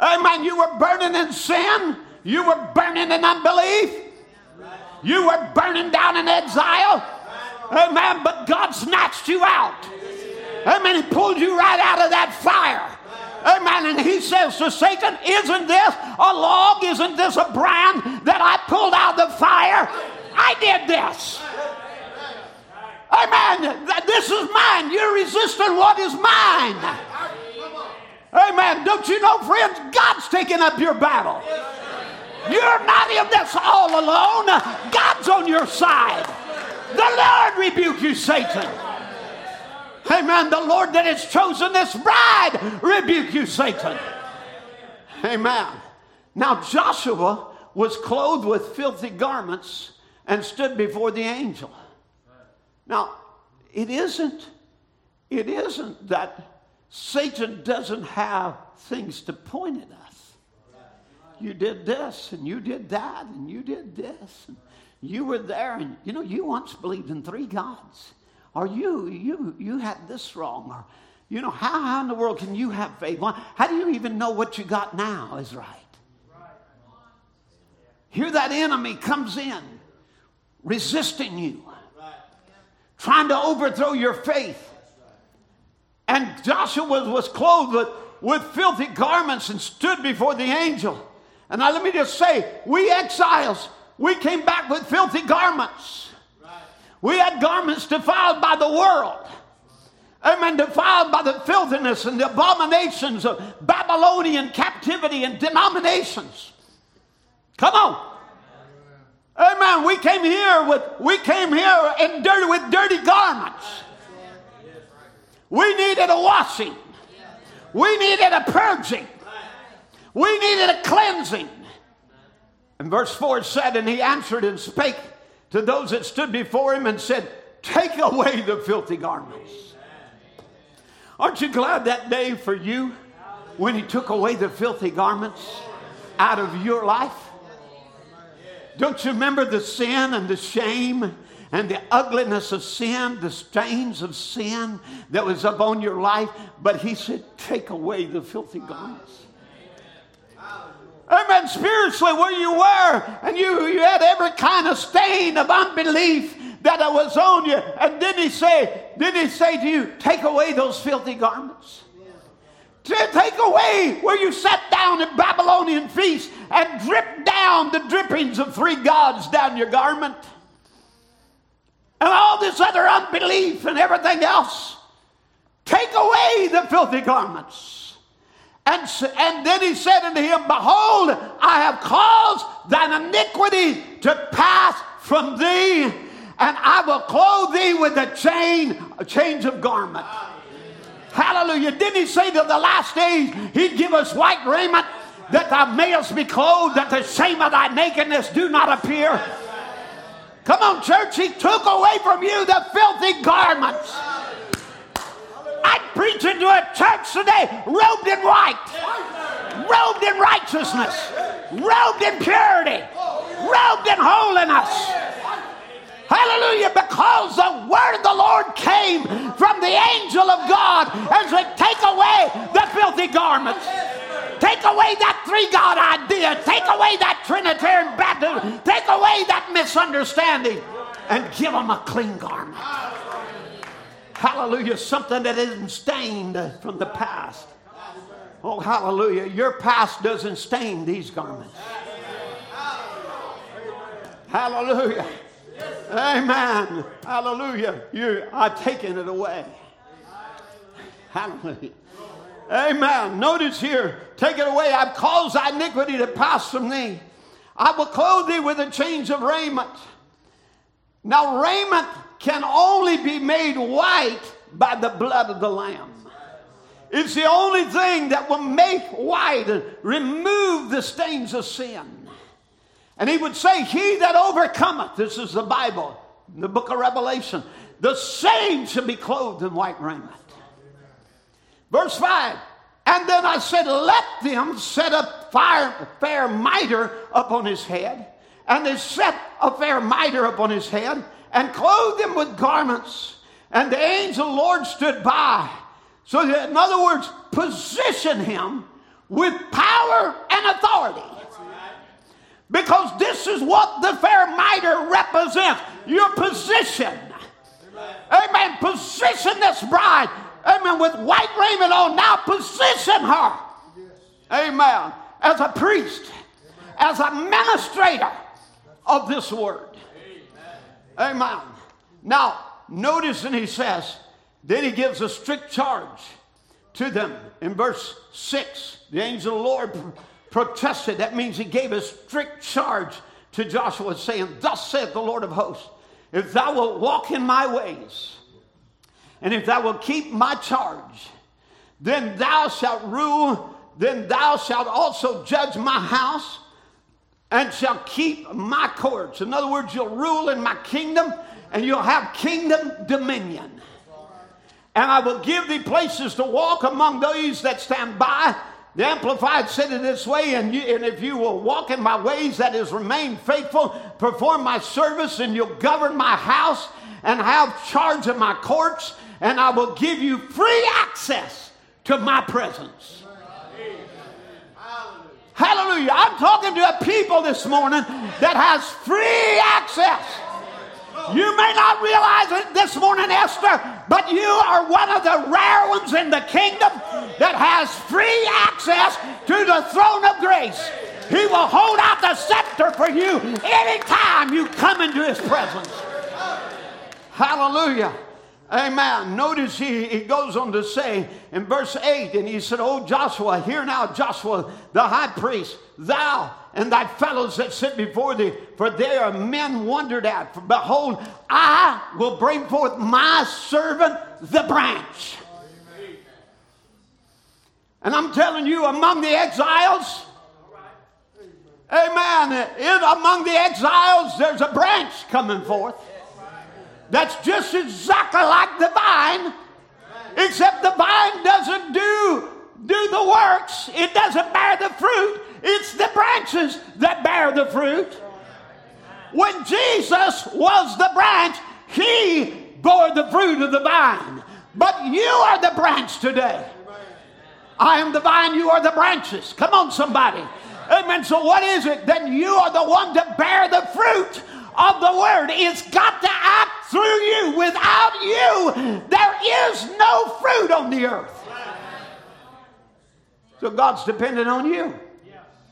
S1: Amen. You were burning in sin. You were burning in unbelief. You were burning down in exile. Amen. But God snatched you out. Amen. He pulled you right out of that fire. Amen. And he says to Satan, Isn't this a log? Isn't this a brand that I pulled out of the fire? I did this. Amen. This is mine. You're resisting what is mine. Amen. Don't you know, friends, God's taking up your battle. You're not in this all alone. God's on your side. The Lord rebuke you, Satan. Amen. The Lord that has chosen this bride rebuke you, Satan. Amen. Now Joshua was clothed with filthy garments and stood before the angel. Now, it isn't, it isn't that Satan doesn't have things to point at us. You did this, and you did that, and you did this. And you were there, and you know, you once believed in three gods. Or you, you, you had this wrong. Or, you know, how, how in the world can you have faith? How do you even know what you got now is right? Here that enemy comes in, resisting you, trying to overthrow your faith. And Joshua was, clothed with, with filthy garments and stood before the angel. And now let me just say, we exiles, we came back with filthy garments. We had garments defiled by the world. Amen. Defiled by the filthiness and the abominations of Babylonian captivity and denominations. Come on. Amen. We came here with we came here in dirty with dirty garments. We needed a washing. We needed a purging. We needed a cleansing. And verse 4 said, And he answered and spake to those that stood before him and said, Take away the filthy garments. Aren't you glad that day for you when he took away the filthy garments out of your life? Don't you remember the sin and the shame and the ugliness of sin, the stains of sin that was upon your life. But he said, Take away the filthy garments. Amen. Spiritually, where you were, and you, you had every kind of stain of unbelief that was on you. And did he say, did he say to you, take away those filthy garments? Take away where you sat down at Babylonian feast and dripped down the drippings of three gods down your garment and all this other unbelief and everything else. Take away the filthy garments. And, and then he said unto him, Behold, I have caused thine iniquity to pass from thee, and I will clothe thee with a chain, a change of garment. Hallelujah. Didn't he say that the last days he'd give us white raiment that thou mayest be clothed, that the shame of thy nakedness do not appear? Come on, church. He took away from you the filthy garments. Preaching to a church today robed in white, robed in righteousness, robed in purity, robed in holiness. Hallelujah, because the word of the Lord came from the angel of God and said, Take away the filthy garments. Take away that three God idea. Take away that Trinitarian baptism. Take away that misunderstanding and give them a clean garment. Hallelujah. Something that isn't stained from the past. Oh, hallelujah. Your past doesn't stain these garments. Hallelujah. Amen. Hallelujah. You I've taken it away. Hallelujah. Amen. Notice here, take it away. I've caused thy iniquity to pass from thee. I will clothe thee with a change of raiment. Now, raiment can only be made white by the blood of the Lamb. It's the only thing that will make white and remove the stains of sin. And he would say, He that overcometh, this is the Bible, the book of Revelation, the same shall be clothed in white raiment. Verse 5 And then I said, Let them set a fire, fair mitre upon his head. And they set a fair mitre upon his head and clothed him with garments. And the angel Lord stood by. So, that, in other words, position him with power and authority. Because this is what the fair mitre represents your position. Amen. Position this bride amen, with white raiment on. Now position her, amen, as a priest, as a administrator of this word. Amen. Now, notice, and he says, then he gives a strict charge to them in verse 6. The angel of the Lord protested. That means he gave a strict charge to Joshua, saying, Thus saith the Lord of hosts, if thou wilt walk in my ways, and if thou wilt keep my charge, then thou shalt rule, then thou shalt also judge my house and shall keep my courts. In other words, you'll rule in my kingdom and you'll have kingdom dominion. And I will give thee places to walk among those that stand by. The Amplified said it this way, and, you, and if you will walk in my ways, that is, remain faithful, perform my service, and you'll govern my house and have charge of my courts, and I will give you free access to my presence. Hallelujah. I'm talking to a people this morning that has free access. You may not realize it this morning, Esther, but you are one of the rare ones in the kingdom that has free access to the throne of grace. He will hold out the scepter for you anytime you come into his presence. Hallelujah. Amen. Notice he, he goes on to say in verse 8, and he said, Oh, Joshua, hear now, Joshua, the high priest, thou and thy fellows that sit before thee, for they are men wondered at. For behold, I will bring forth my servant, the branch. And I'm telling you, among the exiles, amen, in, among the exiles, there's a branch coming forth that's just exactly like the vine, except the vine doesn't do, do the works, it doesn't bear the fruit. It's the branches that bear the fruit. When Jesus was the branch, he bore the fruit of the vine. But you are the branch today. I am the vine, you are the branches. Come on, somebody. Amen. So, what is it? Then you are the one to bear the fruit of the word. It's got to act through you. Without you, there is no fruit on the earth. So God's dependent on you.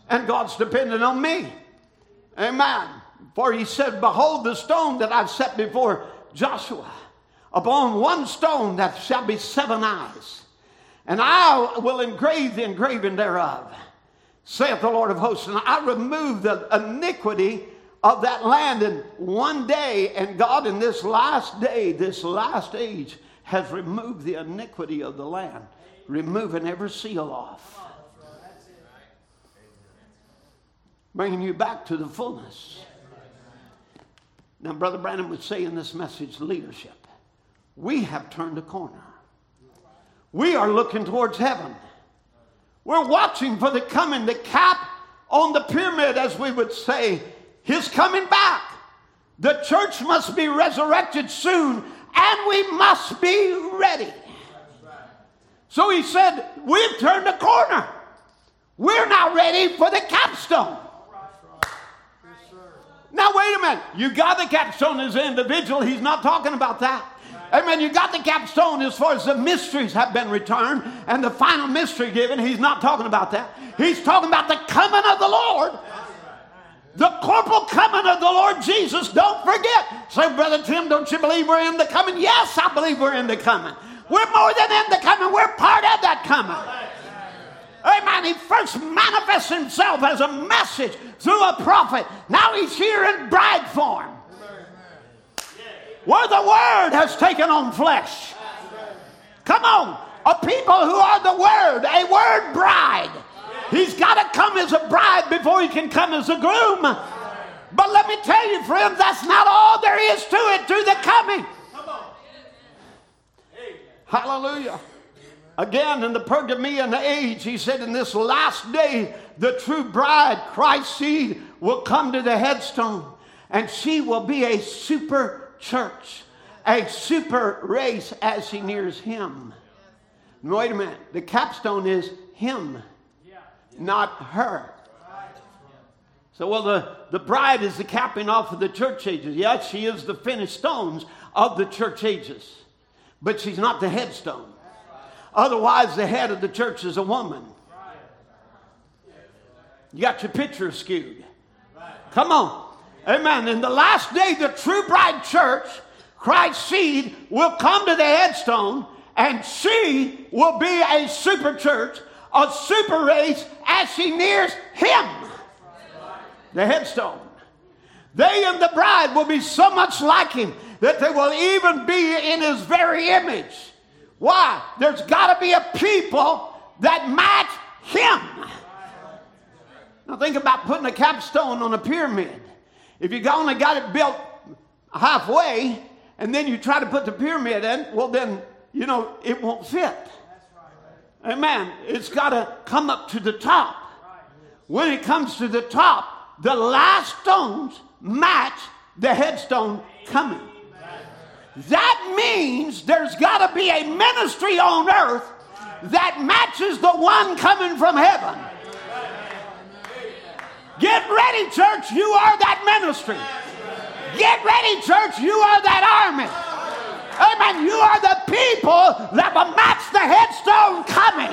S1: And God's dependent on me. Amen. For he said, Behold the stone that I've set before Joshua. Upon one stone that shall be seven eyes. And I will engrave the engraving thereof, saith the Lord of hosts. And I remove the iniquity of that land in one day. And God, in this last day, this last age, has removed the iniquity of the land, removing every seal off, bringing you back to the fullness. Now, Brother Branham would say in this message leadership, we have turned a corner. We are looking towards heaven. We're watching for the coming, the cap on the pyramid, as we would say, His coming back. The church must be resurrected soon, and we must be ready. So he said, We've turned a corner. We're now ready for the capstone. Now, wait a minute. You got the capstone as an individual. He's not talking about that. Amen. You got the capstone as far as the mysteries have been returned and the final mystery given. He's not talking about that. He's talking about the coming of the Lord. The corporal coming of the Lord Jesus. Don't forget. Say, Brother Tim, don't you believe we're in the coming? Yes, I believe we're in the coming. We're more than in the coming, we're part of that coming. Amen. He first manifests himself as a message through a prophet. Now he's here in bride form. Where the word has taken on flesh. Come on. A people who are the word, a word bride. He's got to come as a bride before he can come as a groom. But let me tell you, friends, that's not all there is to it, to the coming. Hallelujah. Again, in the Pergamean age, he said, In this last day, the true bride, Christ's seed, will come to the headstone, and she will be a super church, a super race as she nears him. Wait a minute. The capstone is him, not her. So, well, the, the bride is the capping off of the church ages. Yes, she is the finished stones of the church ages, but she's not the headstone. Otherwise, the head of the church is a woman. You got your picture skewed. Come on. Amen. In the last day, the true bride church, Christ's seed, will come to the headstone, and she will be a super church, a super race as she nears him, the headstone. They and the bride will be so much like him that they will even be in his very image. Why? There's got to be a people that match him. Now think about putting a capstone on a pyramid. If you only got it built halfway and then you try to put the pyramid in, well then, you know, it won't fit. Amen. It's got to come up to the top. When it comes to the top, the last stones match the headstone coming. That means there's got to be a ministry on earth that matches the one coming from heaven. Get ready, church. You are that ministry. Get ready, church. You are that army. Amen. You are the people that will match the headstone coming.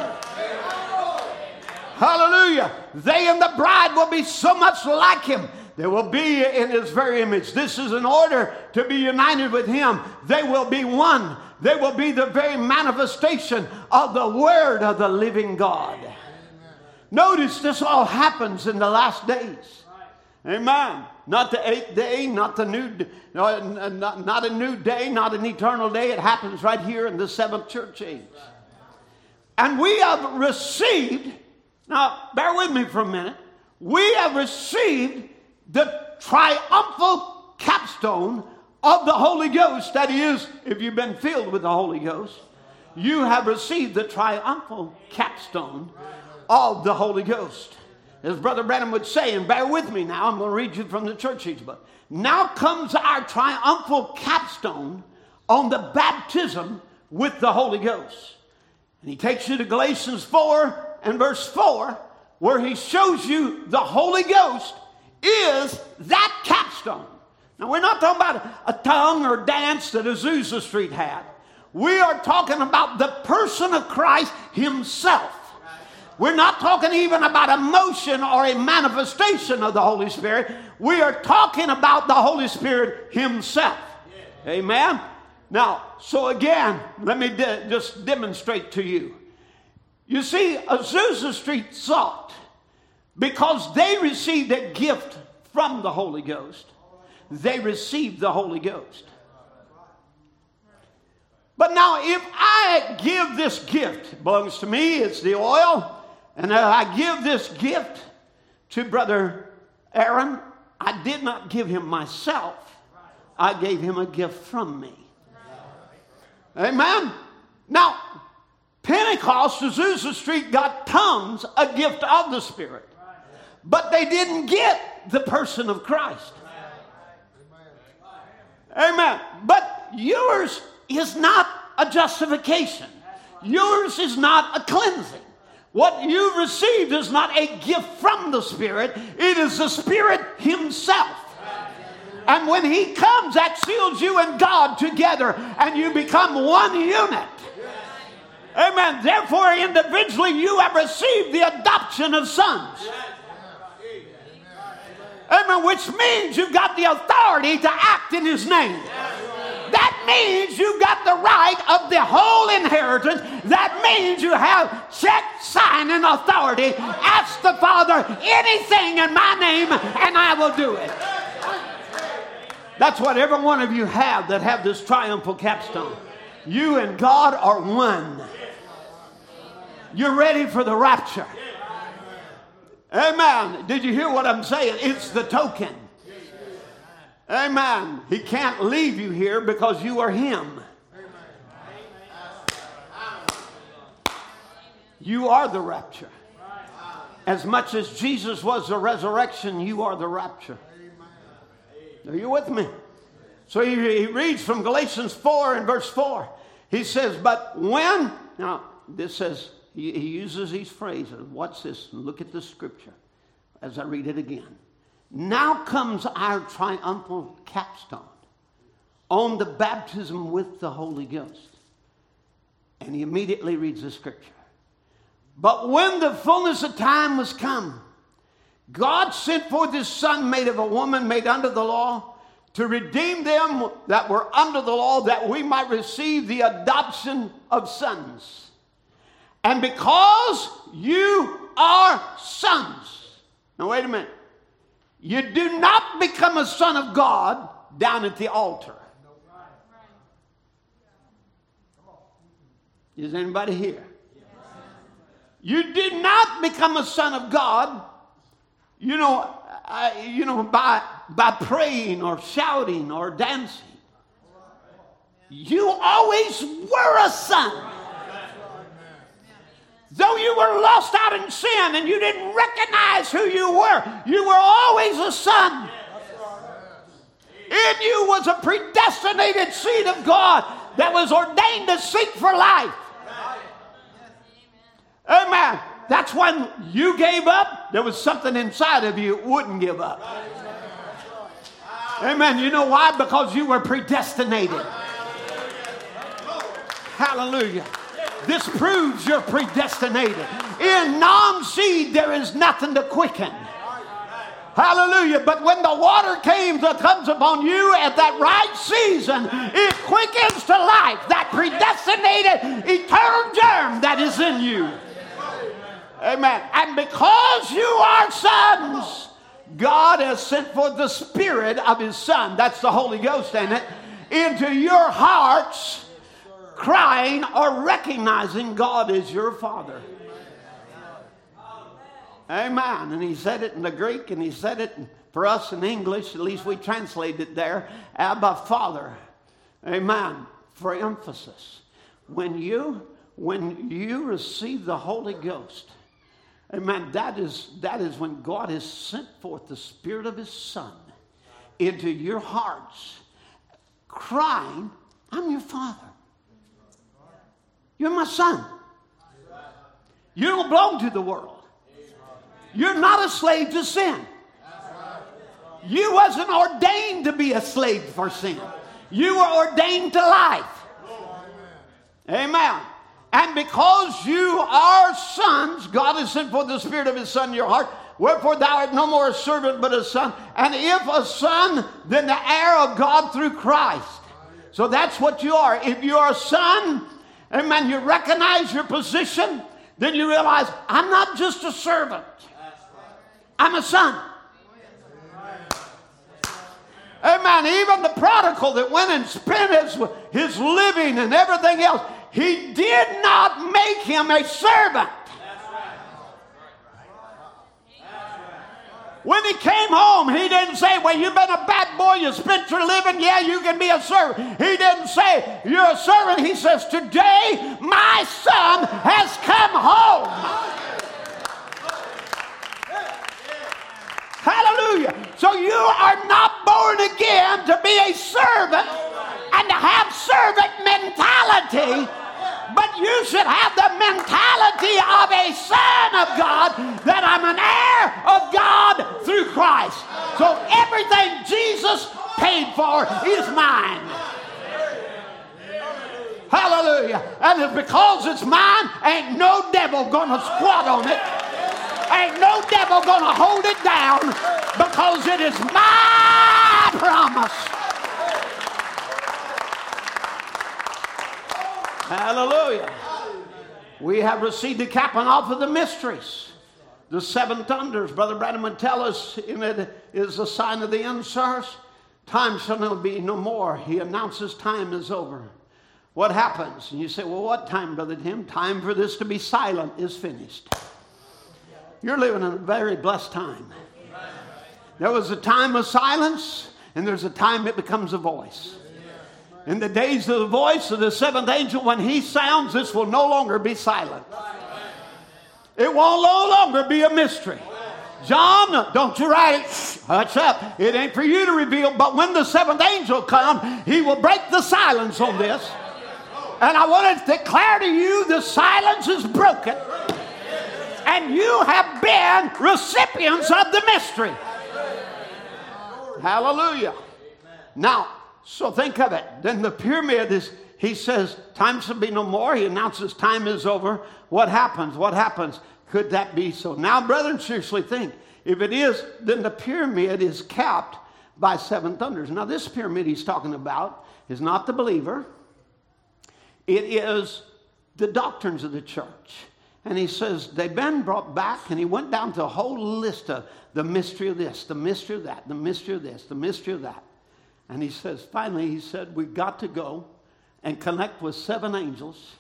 S1: Hallelujah. They and the bride will be so much like him they will be in his very image. This is in order to be united with him. They will be one. They will be the very manifestation of the word of the living God. Notice this all happens in the last days. Amen. Not the eighth day, not the new, no, not, not a new day, not an eternal day. It happens right here in the seventh church age. And we have received, now bear with me for a minute, we have received the triumphal capstone of the Holy Ghost. That is, if you've been filled with the Holy Ghost, you have received the triumphal capstone of the Holy Ghost. As Brother Branham would say, and bear with me now, I'm going to read you from the church age book. Now comes our triumphal capstone on the baptism with the Holy Ghost. And he takes you to Galatians 4 and verse 4, where he shows you the Holy Ghost is that capstone. Now, we're not talking about a tongue or dance that Azusa Street had. We are talking about the person of Christ Himself. We're not talking even about emotion or a manifestation of the Holy Spirit. We are talking about the Holy Spirit Himself. Amen? Now, so again, let me de- just demonstrate to you. You see, Azusa Street sought because they received a gift from the Holy Ghost. They received the Holy Ghost. But now, if I give this gift, belongs to me, it's the oil, and I give this gift to Brother Aaron, I did not give him myself, I gave him a gift from me. Amen. Now, Pentecost, Azusa Street got tongues, a gift of the Spirit. but they didn't get the person of Christ. Amen. But yours is not a justification. Yours is not a cleansing. What you received is not a gift from the Spirit, it is the Spirit Himself. And when He comes, that seals you and God together, and you become one unit. Amen. Therefore, individually, you have received the adoption of sons. Amen. Which means you've got the authority to act in His name. Means you got the right of the whole inheritance. That means you have check, sign, and authority. Ask the Father anything in my name, and I will do it. That's what every one of you have that have this triumphal capstone. You and God are one. You're ready for the rapture. Amen. Did you hear what I'm saying? It's the token. Amen. He can't leave you here because you are Him. You are the rapture. As much as Jesus was the resurrection, you are the rapture. Are you with me? So he, he reads from Galatians 4 and verse 4. He says, But when, now this says, he, he uses these phrases. Watch this. Look at the scripture as I read it again. Now comes our triumphal capstone on the baptism with the Holy Ghost. And he immediately reads the scripture. But when the fullness of time was come, God sent forth his son, made of a woman, made under the law, to redeem them that were under the law, that we might receive the adoption of sons. And because you are sons, now wait a minute. You do not become a son of God down at the altar. Is anybody here? You did not become a son of God, you know, you know, by, by praying or shouting or dancing. You always were a son. Though you were lost out in sin and you didn't recognize who you were, you were always a son. In you was a predestinated seed of God that was ordained to seek for life. Amen. That's when you gave up, there was something inside of you that wouldn't give up. Amen. You know why? Because you were predestinated. Hallelujah. This proves you're predestinated. In non seed, there is nothing to quicken. Hallelujah. But when the water came that comes upon you at that right season, it quickens to life that predestinated eternal germ that is in you. Amen. And because you are sons, God has sent forth the Spirit of His Son, that's the Holy Ghost in it, into your hearts crying or recognizing God as your Father. Amen. And he said it in the Greek and he said it for us in English, at least we translate it there, Abba Father. Amen. For emphasis. When you when you receive the Holy Ghost, amen, that is that is when God has sent forth the Spirit of His Son into your hearts, crying, I'm your father. You're my son. You don't belong to the world. You're not a slave to sin. You wasn't ordained to be a slave for sin. You were ordained to life. Amen. And because you are sons, God has sent forth the Spirit of His Son in your heart. Wherefore thou art no more a servant but a son. And if a son, then the heir of God through Christ. So that's what you are. If you are a son, amen, you recognize your position, then you realize, I'm not just a servant, I'm a son. Amen. Even the prodigal that went and spent his, his living and everything else, he did not make him a servant. When he came home, he didn't say, Well, you've been a bad boy, you spent your living, yeah, you can be a servant. He didn't say, You're a servant. He says, Today my son has come home. Hallelujah. So you are not born again to be a servant and to have servant mentality of a son of God, that I'm an heir of God through Christ. So everything Jesus paid for is mine. Hallelujah. And because it's mine, ain't no devil gonna squat on it. Ain't no devil gonna hold it down because it is my promise. Hallelujah. We have received the capping off of the mysteries. The seven thunders, Brother Branham would tell us, in it is a sign of the end, sirs. Time shall not be no more. He announces time is over. What happens? And you say, well, what time, Brother Tim? Time for this to be silent is finished. You're living in a very blessed time. There was a time of silence, and there's a time it becomes a voice. In the days of the voice of the seventh angel, when he sounds, this will no longer be silent. It won't no longer be a mystery. John, don't you write it. Hush up. It ain't for you to reveal, but when the seventh angel comes, he will break the silence on this. And I want to declare to you the silence is broken. And you have been recipients of the mystery. Hallelujah. Now, so think of it. Then the pyramid is, he says, time shall be no more. He announces time is over. What happens? What happens? Could that be so? Now, brethren, seriously think. If it is, then the pyramid is capped by seven thunders. Now, this pyramid he's talking about is not the believer, it is the doctrines of the church. And he says they've been brought back, and he went down to a whole list of the mystery of this, the mystery of that, the mystery of this, the mystery of that. And he says, finally, he said, We've got to go and connect with seven angels.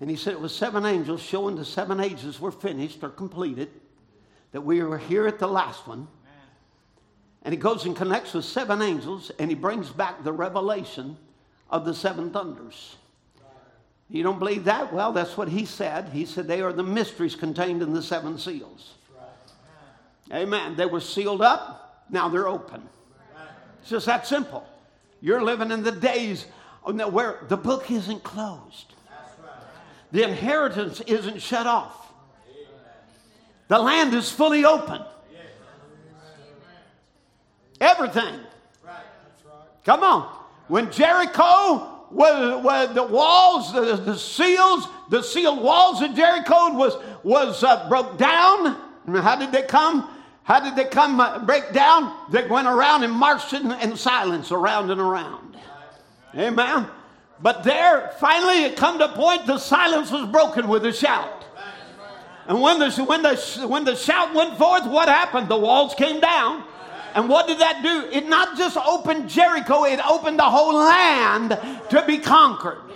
S1: And he said it was seven angels showing the seven ages were finished or completed, that we were here at the last one. And he goes and connects with seven angels, and he brings back the revelation of the seven thunders. You don't believe that? Well, that's what he said. He said they are the mysteries contained in the seven seals. Amen. They were sealed up, now they're open. It's just that simple. You're living in the days where the book isn't closed, the inheritance isn't shut off, the land is fully open. Everything. Come on. When Jericho was, was the walls, the, the, seals, the sealed walls of Jericho was, was uh, broke down. How did they come? How did they come uh, break down? They went around and marched in, in silence around and around. Amen. But there, finally, it come to a point the silence was broken with a shout. And when the, when, the, when the shout went forth, what happened? The walls came down. And what did that do? It not just opened Jericho, it opened the whole land to be conquered.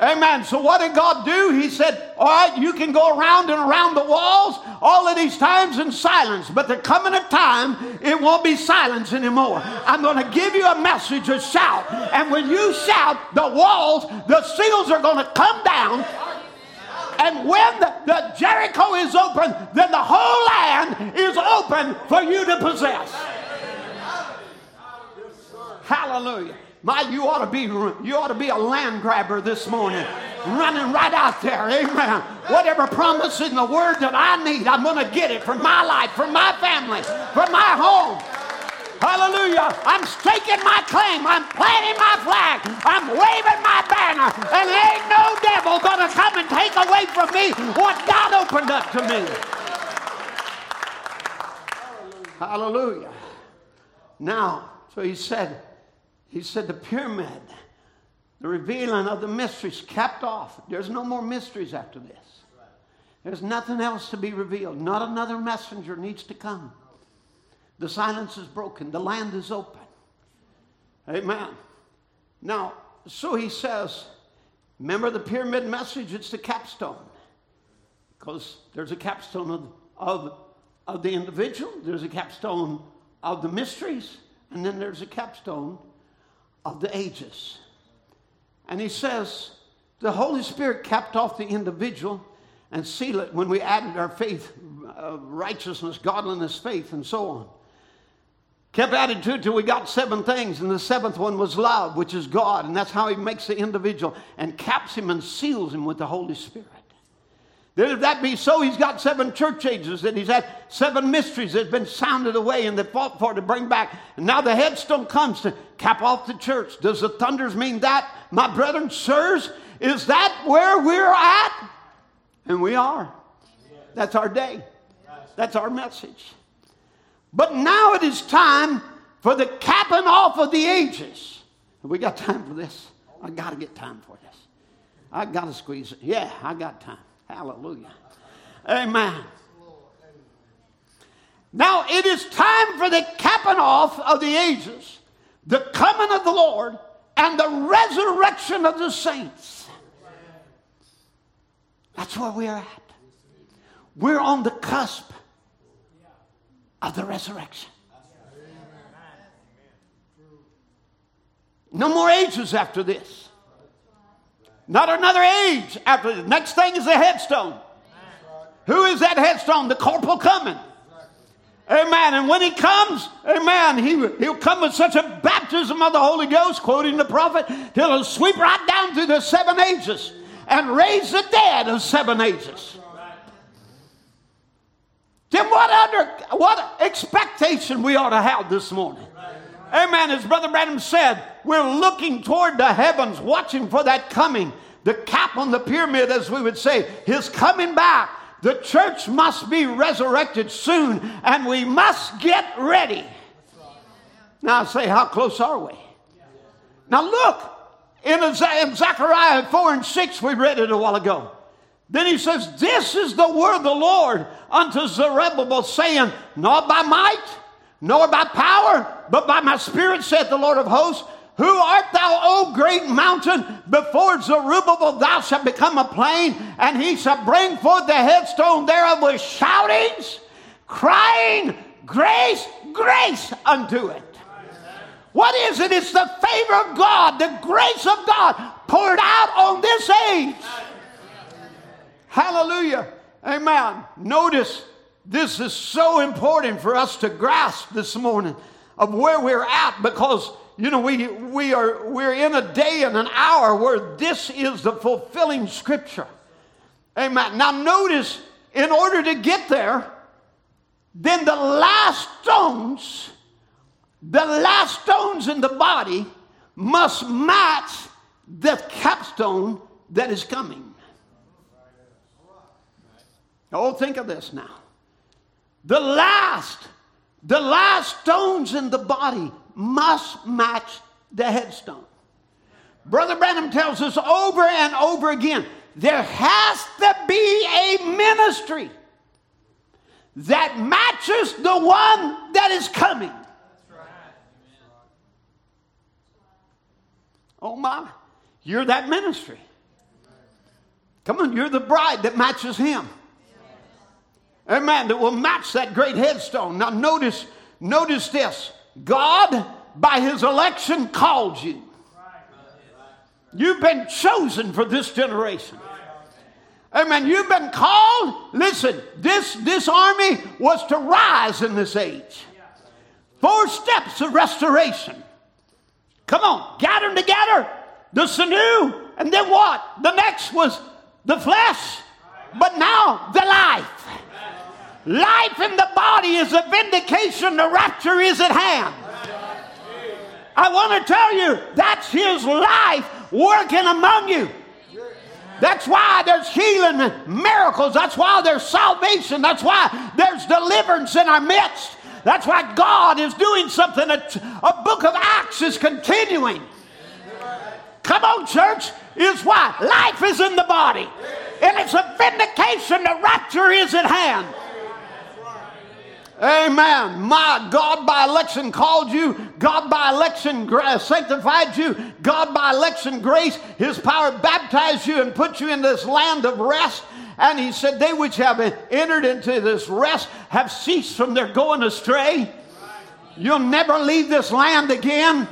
S1: Amen. So what did God do? He said, All right, you can go around and around the walls all of these times in silence, but there coming a time it won't be silence anymore. I'm going to give you a message, a shout. And when you shout, the walls, the seals are going to come down and when the, the Jericho is open, then the whole land is open for you to possess. Hallelujah. My, you ought to be you ought to be a land grabber this morning, running right out there. Amen. Whatever promise in the word that I need, I'm to get it for my life, for my family, for my home. Hallelujah. I'm staking my claim. I'm planting my flag. I'm waving my banner. And ain't no devil going to come and take away from me what God opened up to me. Hallelujah. Now, so he said, he said the pyramid, the revealing of the mysteries capped off. There's no more mysteries after this. There's nothing else to be revealed. Not another messenger needs to come. The silence is broken, the land is open. Amen. Now, so he says, remember the pyramid message? It's the capstone. Because there's a capstone of, of, of the individual, there's a capstone of the mysteries, and then there's a capstone of the ages. And he says, the Holy Spirit capped off the individual and sealed it when we added our faith, uh, righteousness, godliness, faith, and so on. Kept adding to it till we got seven things, and the seventh one was love, which is God, and that's how He makes the individual and caps him and seals him with the Holy Spirit. Then, if that be so, he's got seven church ages and he's had seven mysteries that have been sounded away and they fought for to bring back. And now the headstone comes to cap off the church. Does the thunders mean that, my brethren, sirs? Is that where we're at? And we are. That's our day. That's our message. But now it is time for the capping off of the ages. Have we got time for this? I got to get time for this. I got to squeeze it. Yeah, I got time. Hallelujah. Amen. Now it is time for the capping off of the ages, the coming of the Lord, and the resurrection of the saints. That's where we are at. We're on the cusp of the resurrection. No more ages after this. Not another age after the next thing is the headstone. Who is that headstone? The corporal coming. Amen. And when he comes, amen, he, he'll come with such a baptism of the Holy Ghost, quoting the prophet, till he'll sweep right down through the seven ages and raise the dead of seven ages. Then what under what expectation we ought to have this morning? Amen. As Brother Branham said, we're looking toward the heavens, watching for that coming. The cap on the pyramid, as we would say, is coming back. The church must be resurrected soon, and we must get ready. Now, I say, how close are we? Now, look, in Zechariah 4 and 6, we read it a while ago. Then he says, This is the word of the Lord unto Zerubbabel, saying, Not by might, nor by power, but by my spirit, saith the Lord of hosts. Who art thou, O great mountain? Before Zerubbabel thou shalt become a plain, and he shall bring forth the headstone thereof with shoutings, crying, Grace, grace unto it. What is it? It's the favor of God, the grace of God poured out on this age. Hallelujah. Amen. Notice this is so important for us to grasp this morning of where we're at because you know we we are we're in a day and an hour where this is the fulfilling scripture. Amen. Now notice in order to get there then the last stones the last stones in the body must match the capstone that is coming. Oh, think of this now. The last, the last stones in the body must match the headstone. Brother Branham tells us over and over again there has to be a ministry that matches the one that is coming. Oh my, you're that ministry. Come on, you're the bride that matches him. Amen. That will match that great headstone. Now notice, notice this. God, by his election, called you. You've been chosen for this generation. Amen. You've been called. Listen, this, this army was to rise in this age. Four steps of restoration. Come on, gather them together. The sinew, and then what? The next was the flesh, but now the life. Life in the body is a vindication, the rapture is at hand. I want to tell you, that's His life working among you. That's why there's healing miracles. That's why there's salvation. That's why there's deliverance in our midst. That's why God is doing something. A, a book of Acts is continuing. Come on, church. Is why life is in the body. And it's a vindication. The rapture is at hand. Amen. My God by election called you. God by election sanctified you. God by election grace, His power baptized you and put you in this land of rest. And He said, They which have entered into this rest have ceased from their going astray. You'll never leave this land again.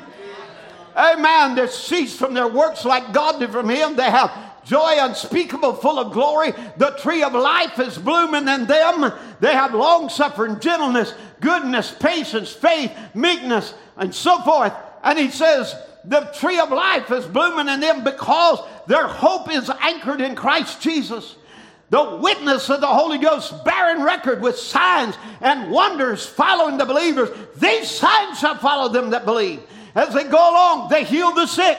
S1: Amen. They ceased from their works like God did from Him. They have joy unspeakable, full of glory. The tree of life is blooming in them. They have long suffering, gentleness, goodness, patience, faith, meekness, and so forth. And he says, the tree of life is blooming in them because their hope is anchored in Christ Jesus. the witness of the Holy Ghost bearing record with signs and wonders following the believers. These signs shall follow them that believe. As they go along, they heal the sick,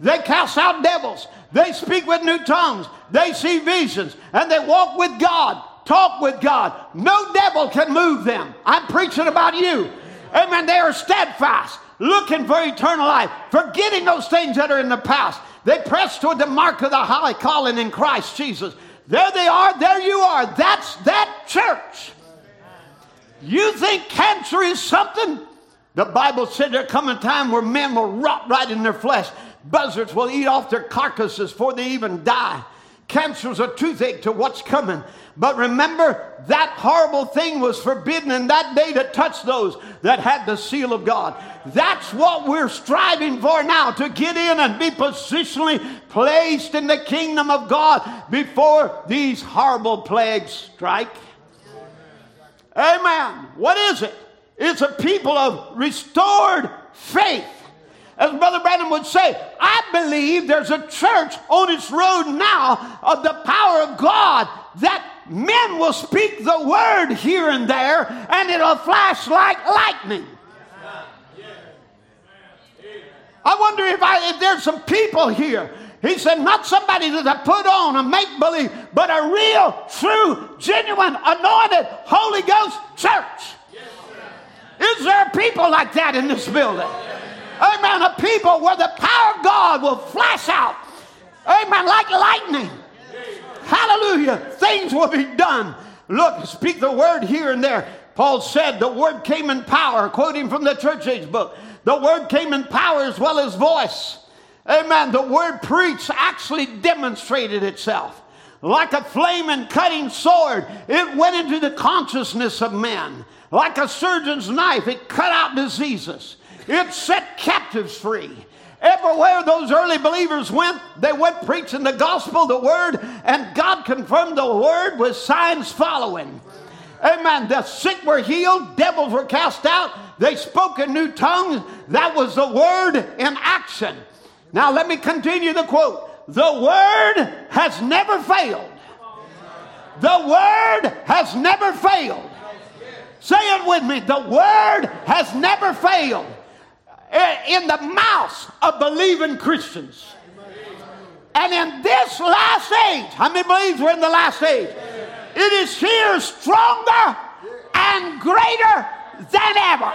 S1: they cast out devils, they speak with new tongues, they see visions, and they walk with God, talk with God. No devil can move them. I'm preaching about you. Amen. They are steadfast, looking for eternal life, forgetting those things that are in the past. They press toward the mark of the high calling in Christ Jesus. There they are, there you are. That's that church. You think cancer is something? The Bible said there come a time where men will rot right in their flesh. Buzzards will eat off their carcasses before they even die. Cancer's a toothache to what's coming. But remember, that horrible thing was forbidden in that day to touch those that had the seal of God. That's what we're striving for now to get in and be positionally placed in the kingdom of God before these horrible plagues strike. Amen. What is it? It's a people of restored faith. As Brother Branham would say, I believe there's a church on its road now of the power of God that men will speak the word here and there and it'll flash like lightning. I wonder if, I, if there's some people here. He said, not somebody that I put on a make believe, but a real, true, genuine, anointed Holy Ghost church. Is there people like that in this building? Amen. A people where the power of God will flash out. Amen. Like lightning. Hallelujah. Things will be done. Look, speak the word here and there. Paul said the word came in power, quoting from the church age book. The word came in power as well as voice. Amen. The word preached actually demonstrated itself. Like a flaming cutting sword, it went into the consciousness of men. Like a surgeon's knife, it cut out diseases. It set captives free. Everywhere those early believers went, they went preaching the gospel, the word, and God confirmed the word with signs following. Amen. The sick were healed, devils were cast out, they spoke in new tongues. That was the word in action. Now, let me continue the quote. The word has never failed. The word has never failed. Say it with me. The word has never failed Eh, in the mouths of believing Christians. And in this last age, how many believes we're in the last age? It is here stronger and greater than ever.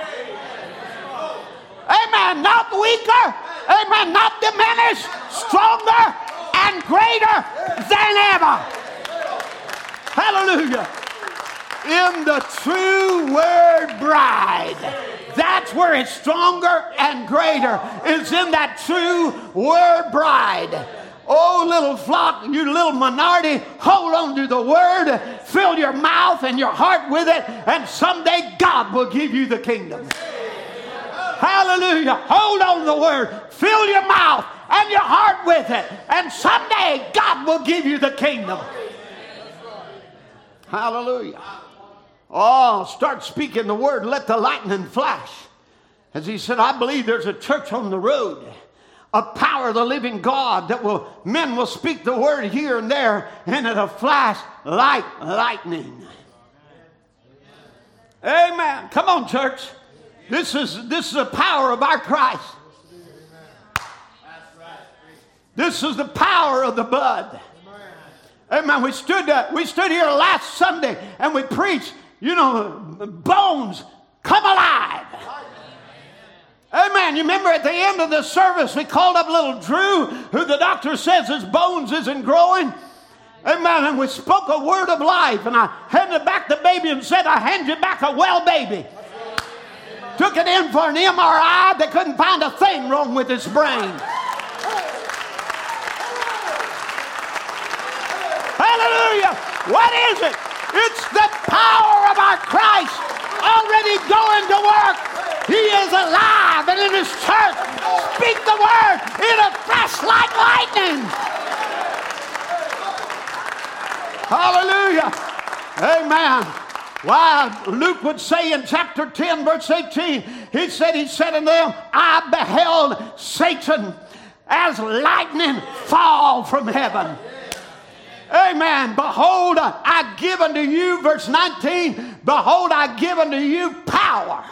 S1: Amen. Not weaker. Amen. Not diminished. Stronger and greater than ever. Hallelujah in the true word bride. That's where it's stronger and greater. It's in that true word bride. Oh, little flock, you little minority, hold on to the word, fill your mouth and your heart with it, and someday God will give you the kingdom. Hallelujah. Hold on to the word, fill your mouth and your heart with it, and someday God will give you the kingdom. Hallelujah. Oh, start speaking the word, let the lightning flash. As he said, I believe there's a church on the road, a power of the living God that will, men will speak the word here and there, and it'll flash like lightning. Amen. Come on, church. This is this is the power of our Christ. Right. This is the power of the blood. Amen. We stood uh, we stood here last Sunday and we preached you know, bones come alive. Amen. You remember at the end of the service, we called up little Drew, who the doctor says his bones isn't growing. Amen. And we spoke a word of life, and I handed back the baby and said, I hand you back a well baby. Took it in for an MRI. They couldn't find a thing wrong with his brain. Hallelujah. What is it? It's the power of our Christ already going to work. He is alive and in his church. Speak the word. It'll flash like lightning. Hallelujah. Amen. Why, Luke would say in chapter 10, verse 18, he said, He said unto them, I beheld Satan as lightning fall from heaven. Amen. Behold, I give unto you, verse 19, behold, I give unto you power.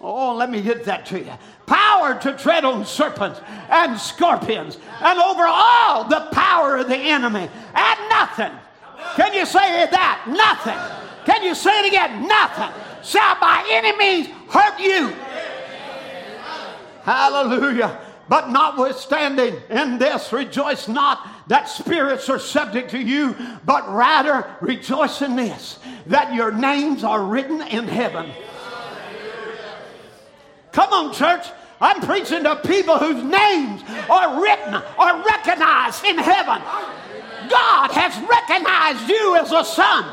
S1: Oh, let me hit that to you. Power to tread on serpents and scorpions and over all the power of the enemy. And nothing. Can you say that? Nothing. Can you say it again? Nothing shall by any means hurt you. Hallelujah. But notwithstanding in this, rejoice not that spirits are subject to you, but rather rejoice in this, that your names are written in heaven. Come on, church. I'm preaching to people whose names are written or recognized in heaven. God has recognized you as a son.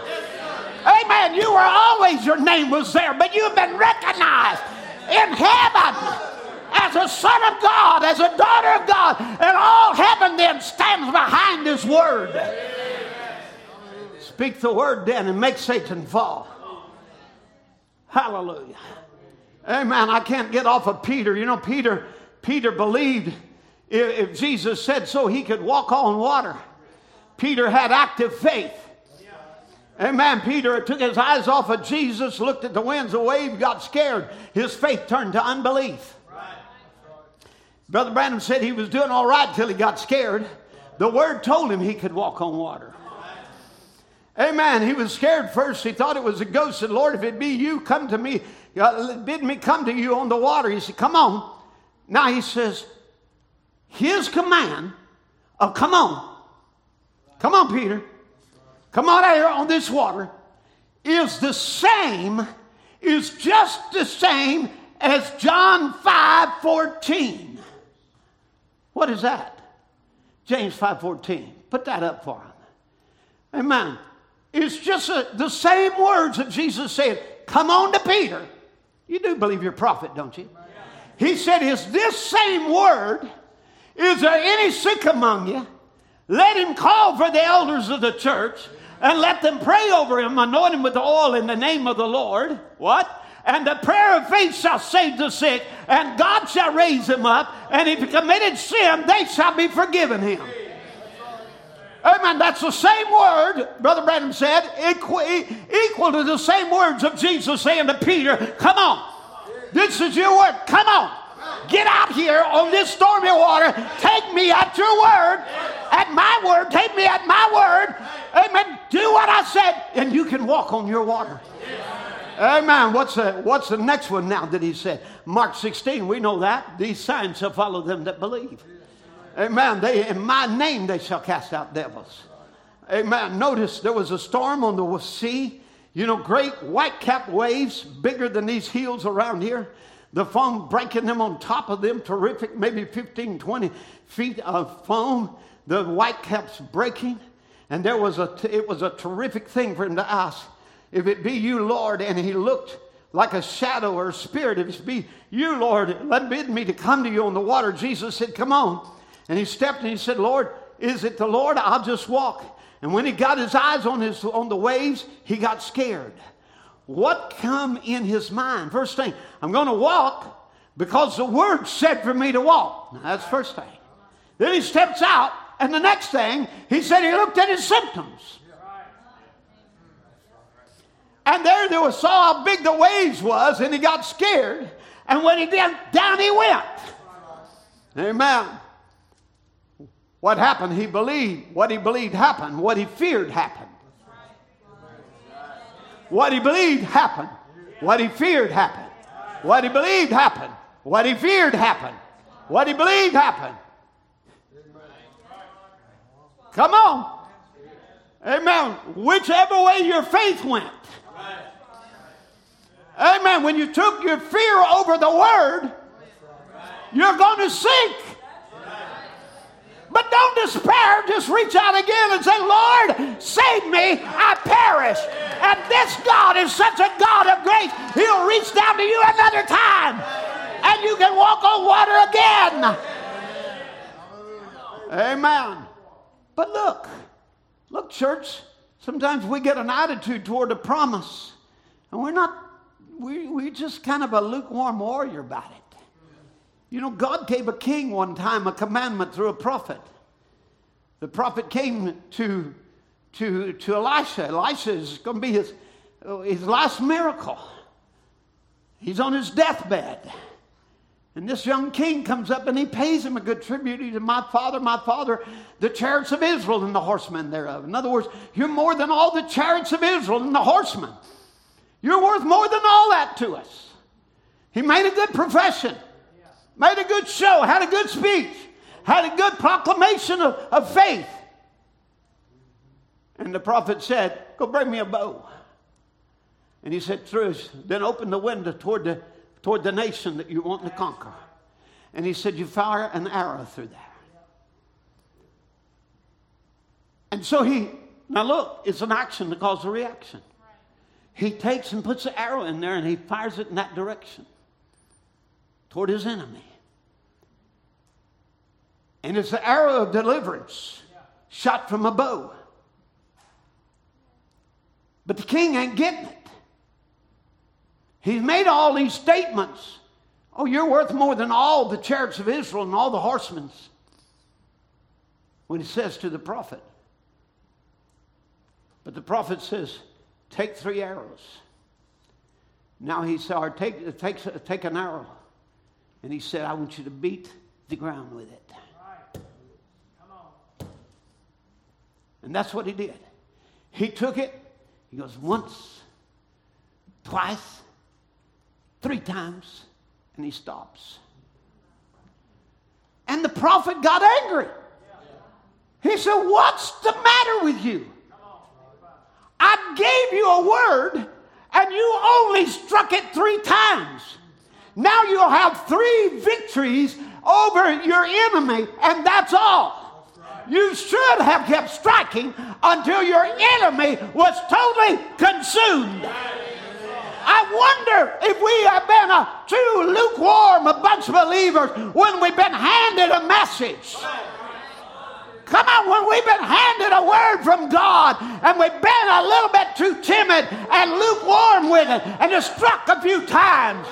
S1: Amen. You were always, your name was there, but you've been recognized in heaven as a son of God, as a daughter of God, and all heaven then stands behind His word. Speak the word then and make Satan fall. Hallelujah. Amen. I can't get off of Peter. You know, Peter, Peter believed if, Jesus said so, he could walk on water. Peter had active faith. Amen. Peter took his eyes off of Jesus, looked at the winds, the wave, got scared. His faith turned to unbelief. Brother Branham said he was doing all right till he got scared. The word told him he could walk on water. Amen. He was scared first. He thought it was a ghost. Said, Lord, if it be you, come to me. Uh, bid me come to you on the water. He said, Come on. Now he says, His command of come on. Come on, Peter. Come out here on this water is the same, is just the same as John 5 14. What is that? James 5.14. Put that up for him. Amen. It's just a, the same words that Jesus said, come on to Peter. You do believe you're a prophet, don't you? He said, is this same word, is there any sick among you? Let him call for the elders of the church and let them pray over him, anoint him with oil in the name of the Lord. What? And the prayer of faith shall save the sick, and God shall raise him up, and if he committed sin, they shall be forgiven him. Amen. That's the same word, Brother Branham said, equal, equal to the same words of Jesus saying to Peter, Come on. This is your word. Come on. Get out here on this stormy water. Take me at your word, at my word. Take me at my word. Amen. Do what I said, and you can walk on your water. Amen. What's the, what's the next one now that he said? Mark 16, we know that. These signs shall follow them that believe. Amen. They, in my name they shall cast out devils. Amen. Notice there was a storm on the sea. You know, great white capped waves, bigger than these hills around here. The foam breaking them on top of them, terrific, maybe 15, 20 feet of foam. The white caps breaking. And there was a, it was a terrific thing for him to ask, if it be you, Lord, and he looked like a shadow or a spirit, if it be you, Lord, let bid me to come to you on the water. Jesus said, Come on. And he stepped and he said, Lord, is it the Lord? I'll just walk. And when he got his eyes on, his, on the waves, he got scared. What come in his mind? First thing, I'm going to walk because the word said for me to walk. Now, that's first thing. Then he steps out, and the next thing, he said he looked at his symptoms. And there, they saw how big the waves was, and he got scared. And when he did, down he went. Amen. What happened? He believed. What he believed happened. What he feared happened. What he believed happened. What he feared happened. What he believed happened. What he feared happened. What he believed happened. Come on. Amen. Whichever way your faith went. Amen. When you took your fear over the word, you're going to sink. But don't despair. Just reach out again and say, Lord, save me. I perish. And this God is such a God of grace. He'll reach down to you another time. And you can walk on water again. Amen. But look, look, church, sometimes we get an attitude toward a promise, and we're not we, we just kind of a lukewarm warrior about it. You know, God gave a king one time a commandment through a prophet. The prophet came to to, to Elisha. Elisha is going to be his, his last miracle. He's on his deathbed. And this young king comes up and he pays him a good tribute. He said, My father, my father, the chariots of Israel and the horsemen thereof. In other words, you're more than all the chariots of Israel and the horsemen. You're worth more than all that to us. He made a good profession, made a good show, had a good speech, had a good proclamation of, of faith. And the prophet said, Go bring me a bow. And he said, Truce, then open the window toward the, toward the nation that you want to conquer. And he said, You fire an arrow through there. And so he, now look, it's an action that causes a reaction. He takes and puts the arrow in there and he fires it in that direction toward his enemy. And it's the arrow of deliverance shot from a bow. But the king ain't getting it. He's made all these statements. Oh, you're worth more than all the chariots of Israel and all the horsemen. When he says to the prophet, but the prophet says, Take three arrows. Now he said, or take, take, take an arrow. And he said, I want you to beat the ground with it. Right. Come on. And that's what he did. He took it, he goes once, twice, three times, and he stops. And the prophet got angry. He said, What's the matter with you? I gave you a word and you only struck it three times. Now you'll have three victories over your enemy, and that's all. You should have kept striking until your enemy was totally consumed. I wonder if we have been a too lukewarm a bunch of believers when we've been handed a message. Come on, when we've been handed a word from God and we've been a little bit too timid and lukewarm with it and just struck a few times.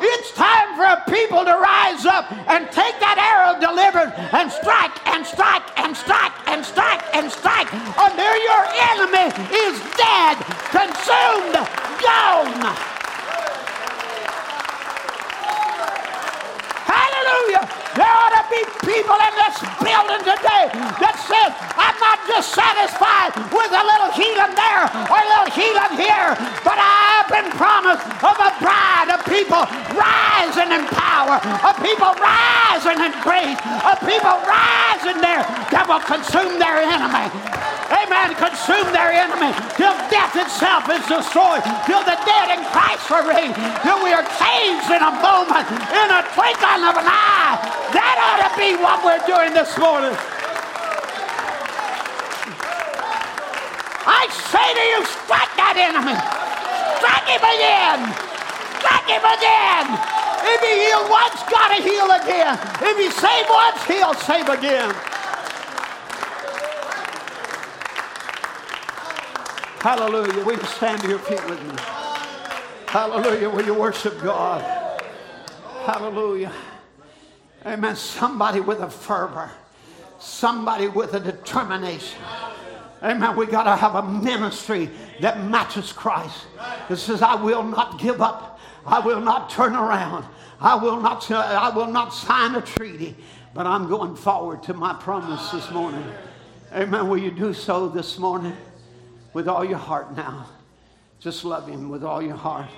S1: It's time for a people to rise up and take that arrow delivered and strike and strike and strike and strike and strike until your enemy is dead, consumed, gone. Hallelujah. There ought to be people in this building today that says, I'm not just satisfied with a little healing there or a little healing here, but I've been promised of a bride of people rising in power, of people rising in grace, of people rising there that will consume their enemy. Amen. Consume their enemy till death itself is destroyed, till the dead in Christ are raised, till we are changed in a moment, in a twinkling of an eye. That ought to be what we're doing this morning. I say to you, strike that enemy. Strike him again. Strike him again. If he healed once, gotta heal again. If he saved once, he'll save again. Hallelujah. Will you stand to your feet with me? Hallelujah. Will you worship God? Hallelujah. Amen. Somebody with a fervor, somebody with a determination. Amen. We got to have a ministry that matches Christ. That says, I will not give up. I will not turn around. I will not, I will not sign a treaty, but I'm going forward to my promise this morning. Amen. Will you do so this morning with all your heart now? Just love Him with all your heart.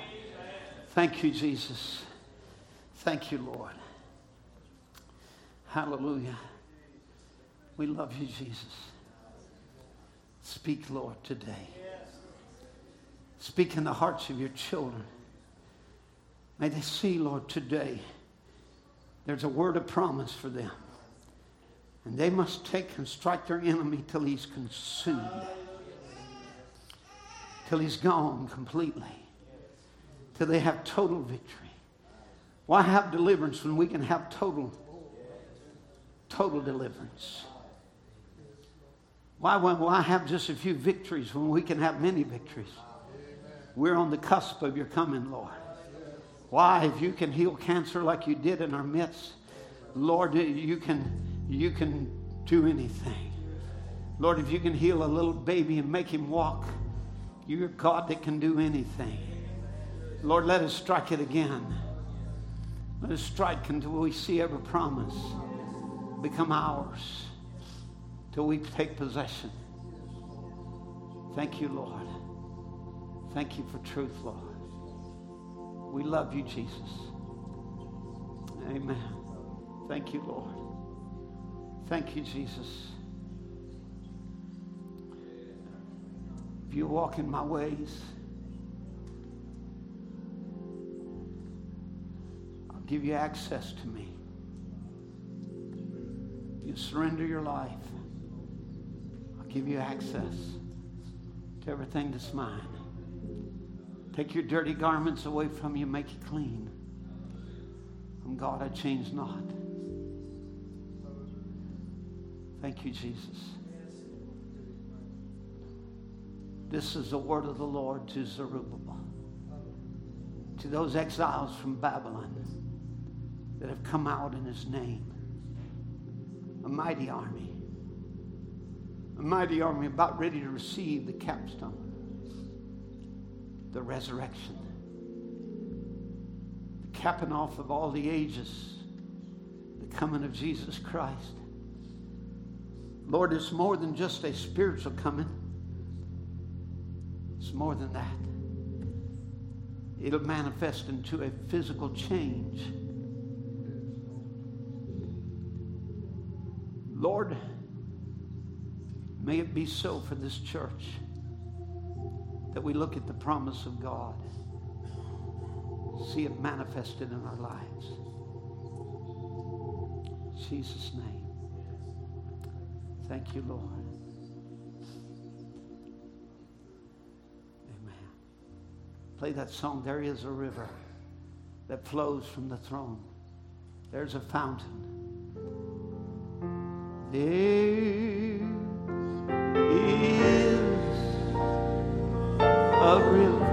S1: Thank you, Jesus. Thank you, Lord. Hallelujah. We love you, Jesus. Speak, Lord, today. Speak in the hearts of your children. May they see, Lord, today there's a word of promise for them. And they must take and strike their enemy till he's consumed, till he's gone completely, till they have total victory. Why have deliverance when we can have total total deliverance. Why, why have just a few victories when we can have many victories? We're on the cusp of your coming, Lord. Why, if you can heal cancer like you did in our midst, Lord, you can, you can do anything. Lord, if you can heal a little baby and make him walk, you're God that can do anything. Lord, let us strike it again. Let us strike until we see every promise become ours, till we take possession. Thank you, Lord. Thank you for truth, Lord. We love you, Jesus. Amen. Thank you, Lord. Thank you, Jesus. If you walk in my ways, I'll give you access to me. You surrender your life, I'll give you access to everything that's mine. Take your dirty garments away from you, make you clean. I'm God, I change not. Thank you, Jesus. This is the word of the Lord to Zerubbabel, to those exiles from Babylon that have come out in his name. A mighty army, a mighty army about ready to receive the capstone, the resurrection, the capping off of all the ages, the coming of Jesus Christ. Lord, it's more than just a spiritual coming. More than that. It'll manifest into a physical change. Lord, may it be so for this church that we look at the promise of God, see it manifested in our lives. In Jesus' name. Thank you, Lord. Play that song, There is a river that flows from the throne. There's a fountain. There is a river